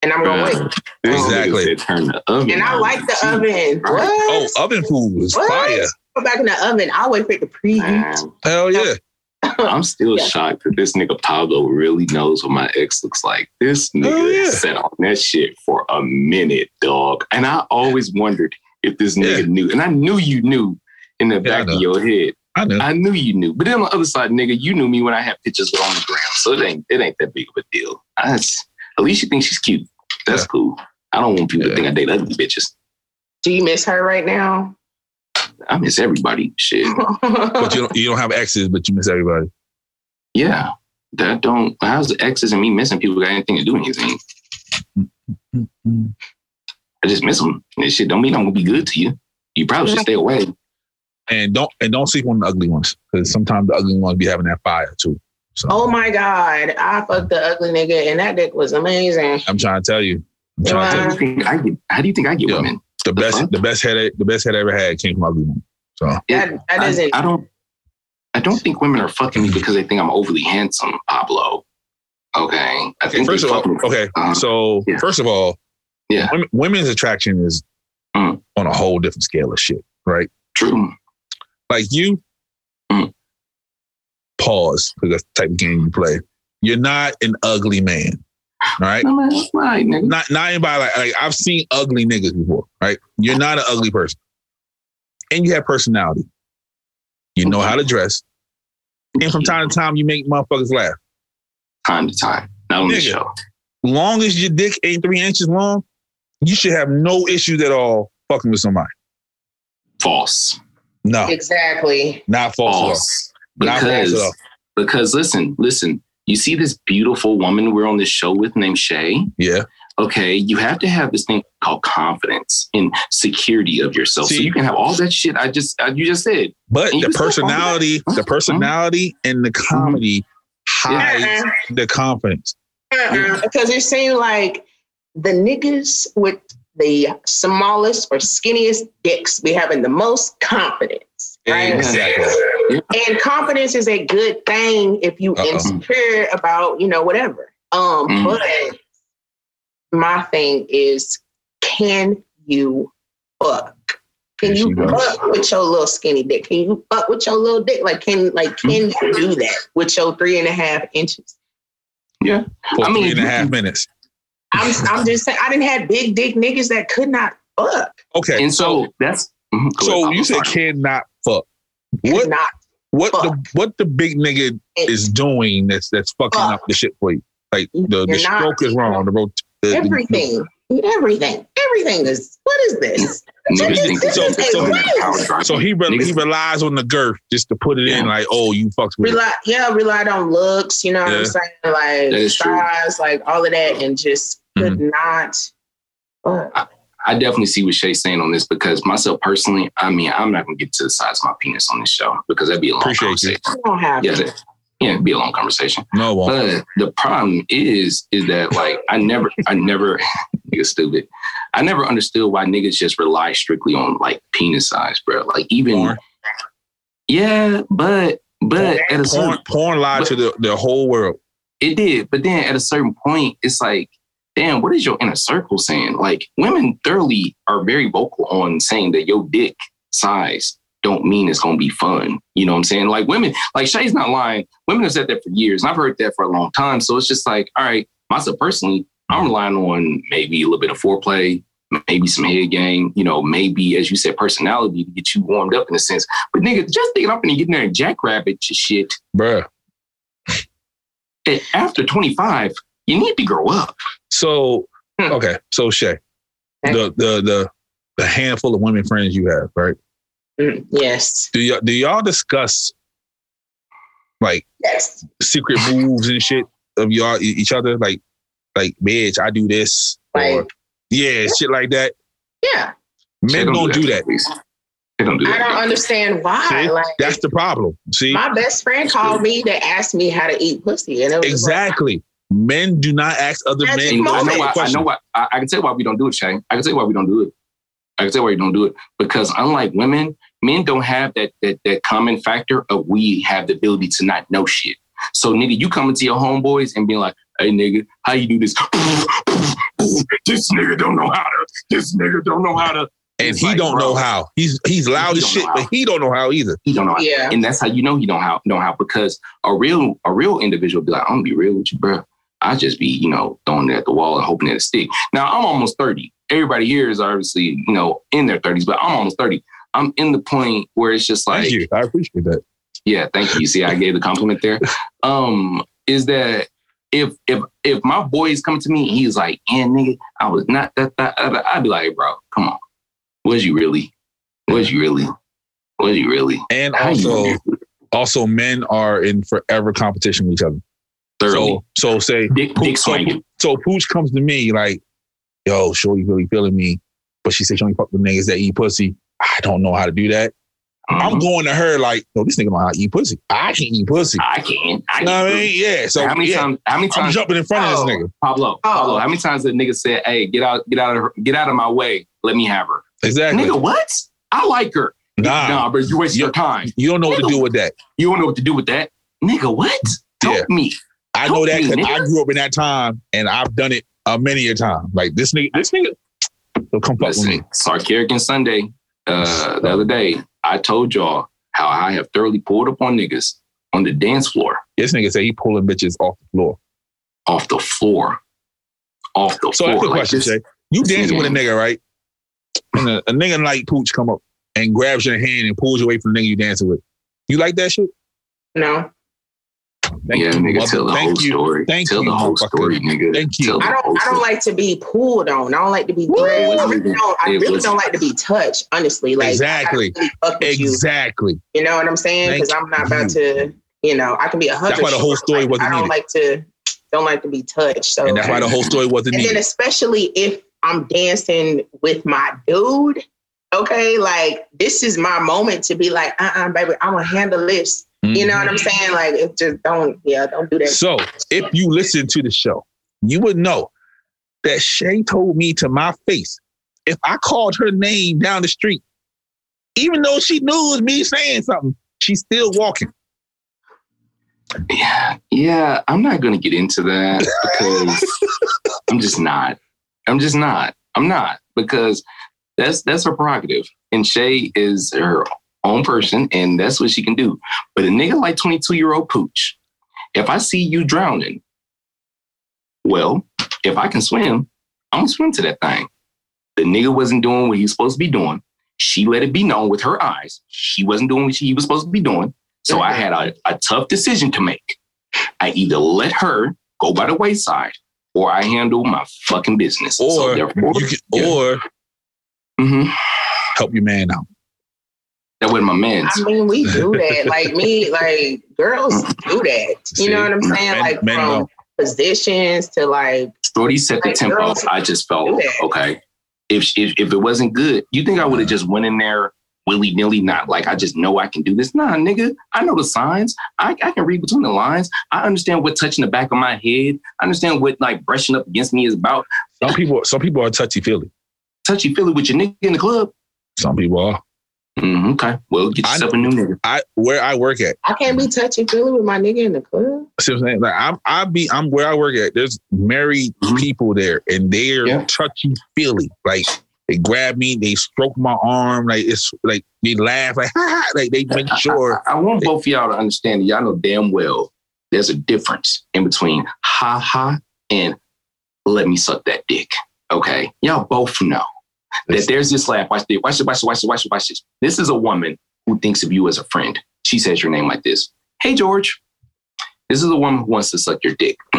and I'm gonna Bruh. wait. Exactly. nigga Turn the oven. And I like the See, oven. Right. Oh, oven food was What? fire. Put back in the oven. I'll wait for it to preheat. Hell yeah. I'm still Yeah. shocked that this nigga Pablo really knows what my ex looks like. This Oh, nigga yeah. sat on that shit for a minute, dog. And I always wondered if this nigga Yeah. knew. And I knew you knew in the Yeah, back of your head. I know. I knew you knew. But then on the other side, nigga, you knew me when I had pictures on the ground. So it ain't it ain't that big of a deal. That's, at least you think she's cute. That's Yeah. cool. I don't want people Yeah. to think I date ugly bitches. Do you miss her right now? I miss everybody. Shit. But you don't you don't have exes, but you miss everybody. Yeah. That don't how's the exes and me missing people got anything to do with anything? I just miss them. This shit don't mean I'm gonna be good to you. You probably should stay away. And don't and don't sleep on the ugly ones. Because sometimes the ugly ones be having that fire too. So oh my god, I fucked the ugly nigga, and that dick was amazing. I'm trying to tell you. I'm trying to How tell do you. you think I get how do you think I get Yeah. women? The best fuck? the best head I- the best head I ever had came from ugly one. So yeah, that I, doesn't. I don't I don't think women are fucking me because they think I'm overly handsome, Pablo. Okay. I think first of all, me- okay. Uh, So yeah. first of all, Yeah. women, women's attraction is Mm. on a whole different scale of shit, right? true. Like you, Mm. pause because that's the type of game you play. You're not an ugly man, right? No, man, that's right, nigga. Not not anybody like, like I've seen ugly niggas before, right? You're not an ugly person, and you have personality. You know how to dress, and from time to time you make motherfuckers laugh. time to time. Not on the show. Long as your dick ain't three inches long, you should have no issues at all fucking with somebody. False. No, exactly. not false. at all. False. Not false at Because all. because listen, listen, you see this beautiful woman we're on this show with named Shay. Yeah, Okay, you have to have this thing called confidence and security of yourself. so you can have all that shit I just uh, you just said. but the you still personality, that? the personality, and the comedy hides the confidence. Uh-uh. Because it seemed like the niggas with the smallest or skinniest dicks be having the most confidence, right? Exactly. And confidence is a good thing if you Uh-oh. insecure about, you know, whatever. Um, Mhm. but my thing is, can you fuck? Can There you goes. fuck with your little skinny dick? Can you fuck with your little dick? Like, can like can you do that with your three and a half inches? Yeah. For I mean, three and a minutes. I'm I'm just saying I didn't have big dick niggas that could not fuck. Okay, And so that's mhm, so you said cannot fuck. What not what the what the big nigga is doing that's that's fucking Fuck. up the shit for you? Like the, the You're not- stroke is wrong. The, rot- the, the- everything. Everything. Everything is what is this? This So- is so- a power drive. so he re- he relies on the girth just to put it in. Like oh you fucks with it. Rely yeah, relied on looks, you know what I'm saying? Like is true. size, like all of that, and just could Mm-hmm. not fuck. I definitely see what Shay's saying on this because myself personally, I mean, I'm not gonna get to the size of my penis on this show because that'd be a long Appreciate conversation. You don't have Yeah, that- yeah, it'd be a long conversation. No, it won't. But the problem is, is that like I never, I never, nigga stupid. I never understood why niggas just rely strictly on like penis size, bro. Like even, Porn. yeah, but but at a certain porn, porn lied to the, the whole world. it did, but then at a certain point, it's like, damn, what is your inner circle saying? Like women thoroughly are very vocal on saying that your dick size don't mean it's gonna be fun. You know what I'm saying? Like women, like Shay's not lying. Women have said that for years, and I've heard that for a long time. So it's just like, all right, myself personally, I'm relying on maybe a little bit of foreplay, maybe some head game, you know, maybe as you said, personality to get you warmed up in a sense. But nigga, just thinking up and getting there and jackrabbit your shit. Bruh. After 25, you need to grow up. So Hmm. okay, so Shay, Okay. the the the the handful of women friends you have, right? Mm, yes. Do y'all do y'all discuss like Yes. secret moves and shit of y'all each other? Like like bitch, I do this or Like yeah, shit like that. yeah. Men They don't do that. please. They don't do I don't understand why. See? Like That's the problem. See, my best friend called me to ask me how to eat pussy, and it was exactly. Men do not ask other That's men. I know why. I know why. I, I can tell you why we don't do it, Shay. I can tell you why we don't do it. I can tell you why we don't do it because unlike women, men don't have that that that common factor of we have the ability to not know shit. So nigga, you come into your homeboys and be like, "Hey nigga, how you do this?" this nigga don't know how to. This nigga don't know how to. and It's he like, don't bro, know how. He's he's loud He as shit, but he don't know how either. He don't know how. Yeah. And that's how you know he don't how know how because a real a real individual be like, I'm gonna be real with you, bro. I just be, you know, throwing it at the wall and hoping that it stick. Now I'm almost 30. Everybody here is obviously, you know, in their 30s, but I'm almost 30. I'm in the point where it's just like, Thank you. I appreciate that. yeah, thank you. See, I gave the compliment there. Um, is that if if if my boy is coming to me, he's like, "Yeah, nigga, I was not that that." that," I'd be like, "Bro, come on, was you really? Was you really? Was you really?" And also, also men are in forever competition with each other. Thoroughly So, so say dick, dick so, swinging. so Pooch comes to me like, yo, Shorty really feeling me, but she said she only fuck with niggas that eat pussy. I don't know how to do that. I'm Mhm. going to her like, no, this nigga know how to eat pussy. I can't eat pussy. I can. I You know can. what I mean? Yeah. So how many yeah, times? How many I'm jumping in front of Oh. this nigga. Pablo, Pablo. Oh. How many times the nigga said, "Hey, get out, get out of, her, get out of my way. Let me have her." Exactly. Nigga, what? I like her. nah, Nah, but you wasting your time. you don't know what to do with that. You don't know what to do with that, nigga. What? Help Yeah. me. I know that because. I grew up in that time and I've done it a many a time. Like this nigga, this nigga, he'll come fuck with me. Listen, Sarkaric and Sunday, uh, the other day, I told y'all how I have thoroughly pulled up on niggas on the dance floor, This nigga say he pulling bitches off the floor. off the floor, off the So floor. that's the Like question, this- Shay. You dancing with a nigga- nigga, right? And a, a nigga like Pooch come up and grabs your hand and pulls you away from the nigga you dancing with. You like that shit? no. Thank yeah, you, nigga, tell the thank whole you. story. Thank tell you, the whole motherfucker. story, nigga. Thank you. I don't. I don't like to be pulled on. I don't like to be Well, grabbed. I really don't. I really wasn't- don't like to be touched. Honestly, like Exactly. really fuck with you. Exactly. You know what I'm saying? Because I'm not about to. You know, I can be a hugger. That's why the whole sure, story like, wasn't I don't needed. like to. Don't like to be touched. So And that's why the whole story wasn't and then especially if I'm dancing with my dude, okay, like this is my moment to be like, uh uh baby, I'm gonna handle this. You know what I'm mm-hmm. saying? Like it just don't, yeah, don't do that. So if you listen to the show, you would know that Shay told me to my face if I called her name down the street, even though she knew it was me saying something, she's still walking. Yeah, yeah. I'm not gonna get into that because I'm just not. I'm just not. I'm not because that's that's her prerogative, and Shay is her own person, and that's what she can do. But a nigga like 22 year old pooch, if I see you drowning, well, if I can swim, I'm gonna swim to that thing. The nigga wasn't doing what he was supposed to be doing. She let it be known with her eyes. She wasn't doing what she was supposed to be doing. So I had a, a tough decision to make. I either let her go by the wayside or I handle my fucking business. so Or therefore, you can, yeah. or Mhm. help your man out. That was my men. I mean, we do that. Like me, like girls do that. You know what I'm saying? Men- like men from don't. positions to like Shorty set the Like, tempo. I just felt okay. If, if if it wasn't good, you think I would have just went in there willy nilly? Not like I just know I can do this. Nah, nigga, I know the signs. I, I can read between the lines. I understand what touching the back of my head. I understand what like brushing up against me is about. Some people, some people are touchy feely. Touchy feely with your nigga in the club. Some people are. Mhm, okay, well, get yourself a new nigga. I where I work at. I can't be touchy feely with my nigga in the club. See what I'm saying? Like I'm, I be, I'm where I work at. There's married Mhm. people there, and they're Yeah. touchy feely. Like they grab me, they stroke my arm, like it's like they laugh, like ha, ha, like they make sure. I, I want both of y'all to understand. that Y'all know damn well there's a difference in between ha ha and let me suck that dick. Okay, y'all both know that there's this laugh. Watch this. Watch this. Watch this. Watch this. Watch this. Watch this. This is a woman who thinks of you as a friend. She says your name like this. Hey George. This is a woman who wants to suck your dick.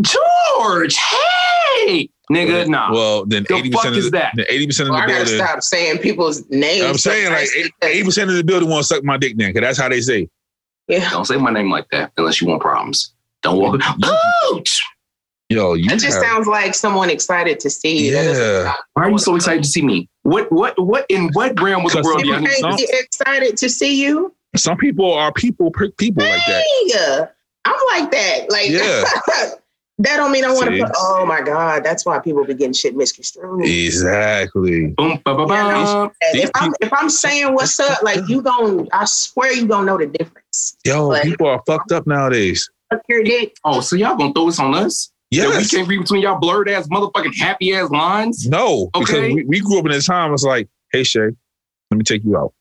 George. Hey, nigga. Nah. Well, then The eighty fuck percent of is the, that? then eighty percent of Well, the I gotta building. stop saying people's names. I'm saying like so eighty percent of the building want to suck my dick. Then, because that's how they say. yeah. Don't say my name like that unless you want problems. Don't walk. Coach. You Yo, you It just have- sounds like someone excited to see you. Yeah. sound- Why are you so excited to see me? What what what in what realm of the world do People y'all can't be excited to see you. some people are people people like that. Uh, I'm like that. Like, Yeah. that don't mean I want to put. Oh my god, that's why people be getting shit misconstrued. Exactly. Boom, ba, ba, ba. And These if I'm if I'm saying what's up, like you gon' I swear you gonna know the difference. Yo, Like- people are fucked up nowadays. Fuck your dick. Oh, so y'all gonna throw this on us? That we can't read between y'all blurred ass motherfucking happy ass lines? No, because Okay. we, we grew up in a time. It's like, hey Shay, let me take you out.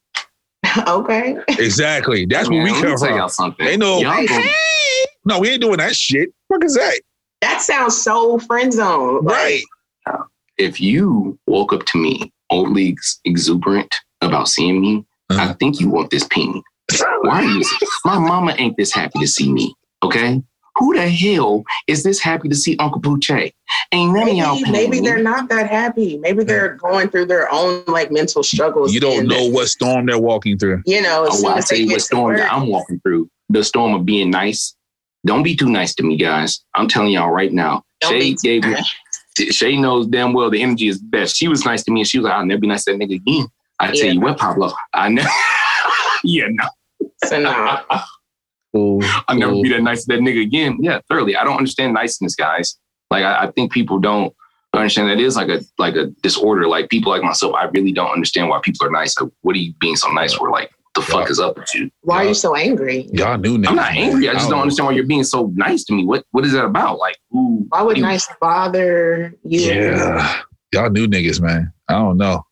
okay. Exactly. That's where Man, we let me come tell from. y'all something. They know. Y'all Hey, no, we ain't doing that shit. What is that? That sounds so friend zone. Like, Right. if you woke up to me overly ex- exuberant about seeing me, I Uh-huh. think you want this ping. Why are you? My mama ain't this happy to see me. Okay. Who the hell is this happy to see Uncle Pooche? Ain't none of y'all. Maybe, paying maybe me. they're not that happy. Maybe they're going through their own like mental struggles. You don't know what storm they're walking through. You know, as Oh, soon well, I as tell they you what storm that I'm walking through. The storm of being nice. Don't be too nice to me, guys. I'm telling y'all right now. Don't Shay gave me. Shay knows damn well the energy is best. She was nice to me, and she was like, "I'll never be nice to that nigga again." I tell Yeah. you what, Pablo. I know. yeah, no. So no. I'll never be that nice to that nigga again. Yeah, thoroughly. I don't understand niceness, guys. Like I, I think people don't understand that is like a like a disorder. Like people like myself, I really don't understand why people are nice. Like, what are you being so nice for? Like, the fuck is up with you? Why are you so angry? Y'all knew niggas. I'm not man. angry. I just don't understand why you're being so nice to me. What what is that about? Like, ooh, Why would you- nice bother you? Yeah. Y'all knew niggas, man. I don't know.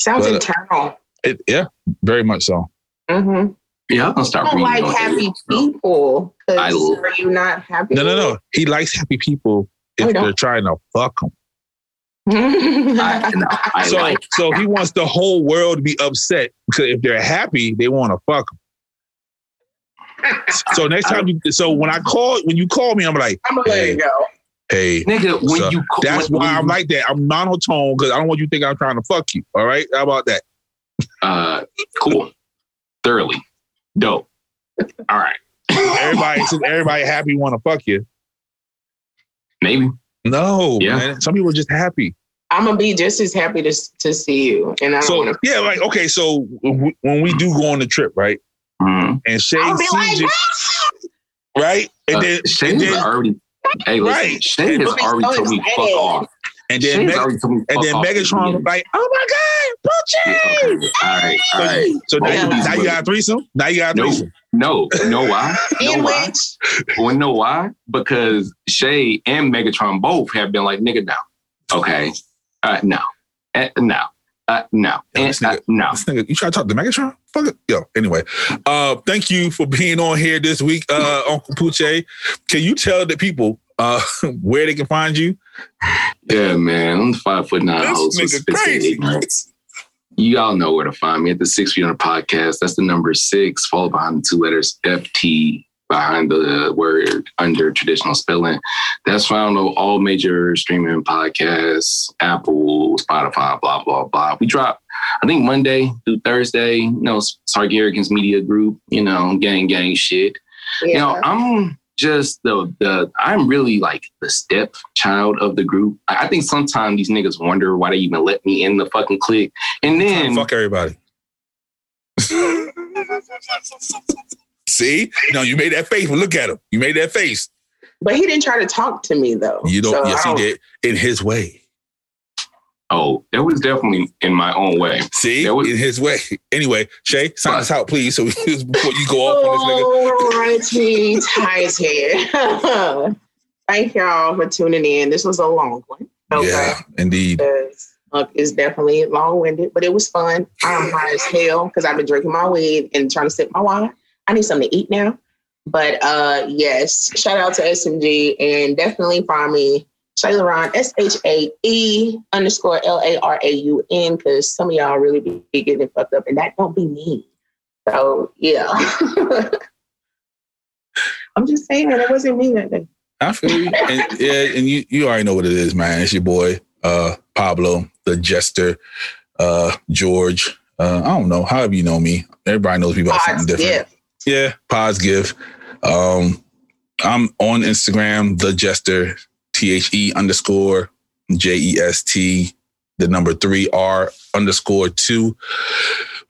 Sounds But- internal. It, yeah, very much so. Mm-hmm. Yeah, I'm gonna start I don't like happy here. people. I Because l- are you not happy? No, no, no. He likes happy people if No, they're trying to fuck him. I, no, I so, like. so he wants the whole world to be upset because if they're happy, they want to fuck him. So next time, you, so when I call, when you call me, I'm like, I'm gonna let Hey. it go. hey, Nigga, when So, you co- that's when- why when I'm you- like that. I'm monotone because I don't want you to think I'm trying to fuck you. All right, how about that? uh cool, thoroughly, dope. All right, Everybody, since everybody happy, want to fuck you. maybe. No, Yeah. man. Some people are just happy. I'm gonna be just as happy to to see you, and I don't So want to. yeah, like okay. So w- when we do go on the trip, right, Mm. and Shay I'll be like, sees you, right, and Uh, then Shay and then already. Hey, listen, Right. Shay has already so told me fuck off. And then has Meg- already and then. Megatron was like, "Oh my God, Yeah, Poochie!" okay. All right, all So, right. now, you, now you got a threesome. Now you got a No. threesome. No, know why? in know why? which Well, know why? Because Shay and Megatron both have been like, nigga, no. Okay. Uh, no. Uh, no. Uh, no. Yo, And, this uh, no. Nigga, you try to talk to Megatron? Fuck it. Yo, anyway. Uh, thank you for being on here this week, uh, Uncle Poochie. Can you tell the people uh where they can find you? Yeah, man. I'm the five foot nine This host nigga crazy. You all know where to find me at the Six Feet Under podcast. That's the number six, followed behind the two letters FT behind the word under traditional spelling. That's found on all major streaming podcasts, Apple, Spotify, blah, blah, blah. We drop, I think Monday through Thursday, you know, Sarcarrogance media group, you know, gang, gang shit. You know, yeah. I'm just the the I'm really like the step child of the group. I I think sometimes these niggas wonder why they even let me in the fucking clique. And then Fuck everybody. See? No, you made that face. Well, look at him. You made that face. but he didn't try to talk to me though. You don't. So yes, I he did in his way. Oh, that was definitely in my own way. See, That was- in his way. Anyway, Shay, sign us out, please. So before you go off on this nigga. All righty, ties here. Thank y'all for tuning in. This was a long one. Okay. Yeah, indeed. because uh, it's definitely long winded, but it was fun. I'm high as hell because I've been drinking my weed and trying to sip my wine. I need something to eat now. But uh, yes, shout out to SMG and definitely find me Shay Laron, S H A E underscore L A R A U N, because some of y'all really be getting fucked up, and that don't be me. So yeah. I'm just saying that it wasn't me that day. I feel you. And, yeah, and you you already know what it is, man. It's your boy, uh, Pablo, the jester, uh, George. Uh, I don't know. However you know me. Everybody knows me by something different. yeah. Yeah, Paz give. Um, I'm on Instagram, the Jester, T H E underscore J E S T, the number three R underscore two.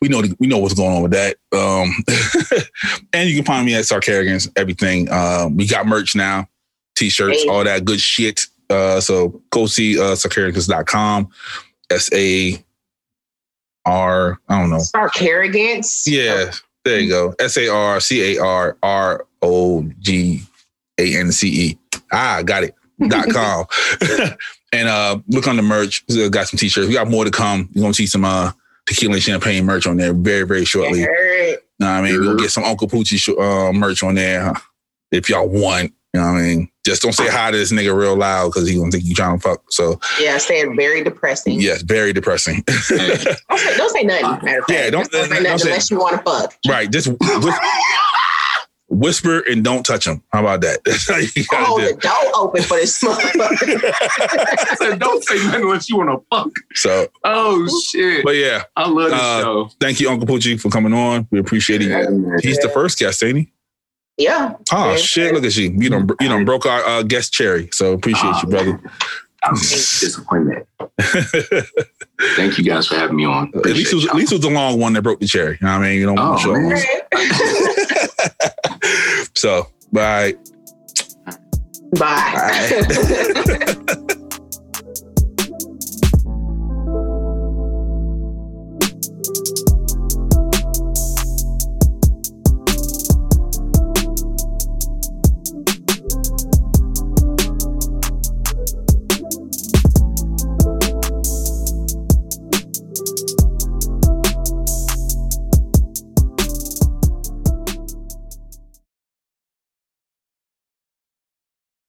We know we know what's going on with that. Um, and you can find me at Sarcarrogance, everything. Um, we got merch now, t-shirts, Hey. all that good shit. Uh, so go see uh, sarcarrogance.com. S A R, I don't know. Sarcarrogance. Yeah, there you go. S A R C A R R O G A N C E. Ah, got it. Dot com. and uh look on the merch. We got some t-shirts. We got more to come. You're gonna see some uh tequila and champagne merch on there very, very shortly. You know what I mean? We'll get some Uncle Poochie sh- uh, merch on there if y'all want. You know what I mean? Just don't say hi to this nigga real loud because he gonna think you trying to fuck. So Yeah, I said very depressing. yes, very depressing. Don't say, don't say nothing. Matter of Yeah, fact. don't- Just say don't nothing say- unless you want to fuck. right. Just whis- whisper and don't touch him. How about that? That's how you gotta Hold do the door open for this motherfucker. I don't say nothing unless you want to fuck. So, Oh shit! but yeah, I love this Uh, show. thank you, Uncle Poochie, for coming on. We appreciate it. Yeah, man. He's the first guest, ain't he? yeah. Oh Yeah. shit! Look at you. You don't you don't broke our uh, guest cherry. So appreciate you, brother. I'm disappointed. Thank you guys for having me on. at least it was, at least it was the long one that broke the cherry. You know what I mean? You don't Oh, show So bye. Bye.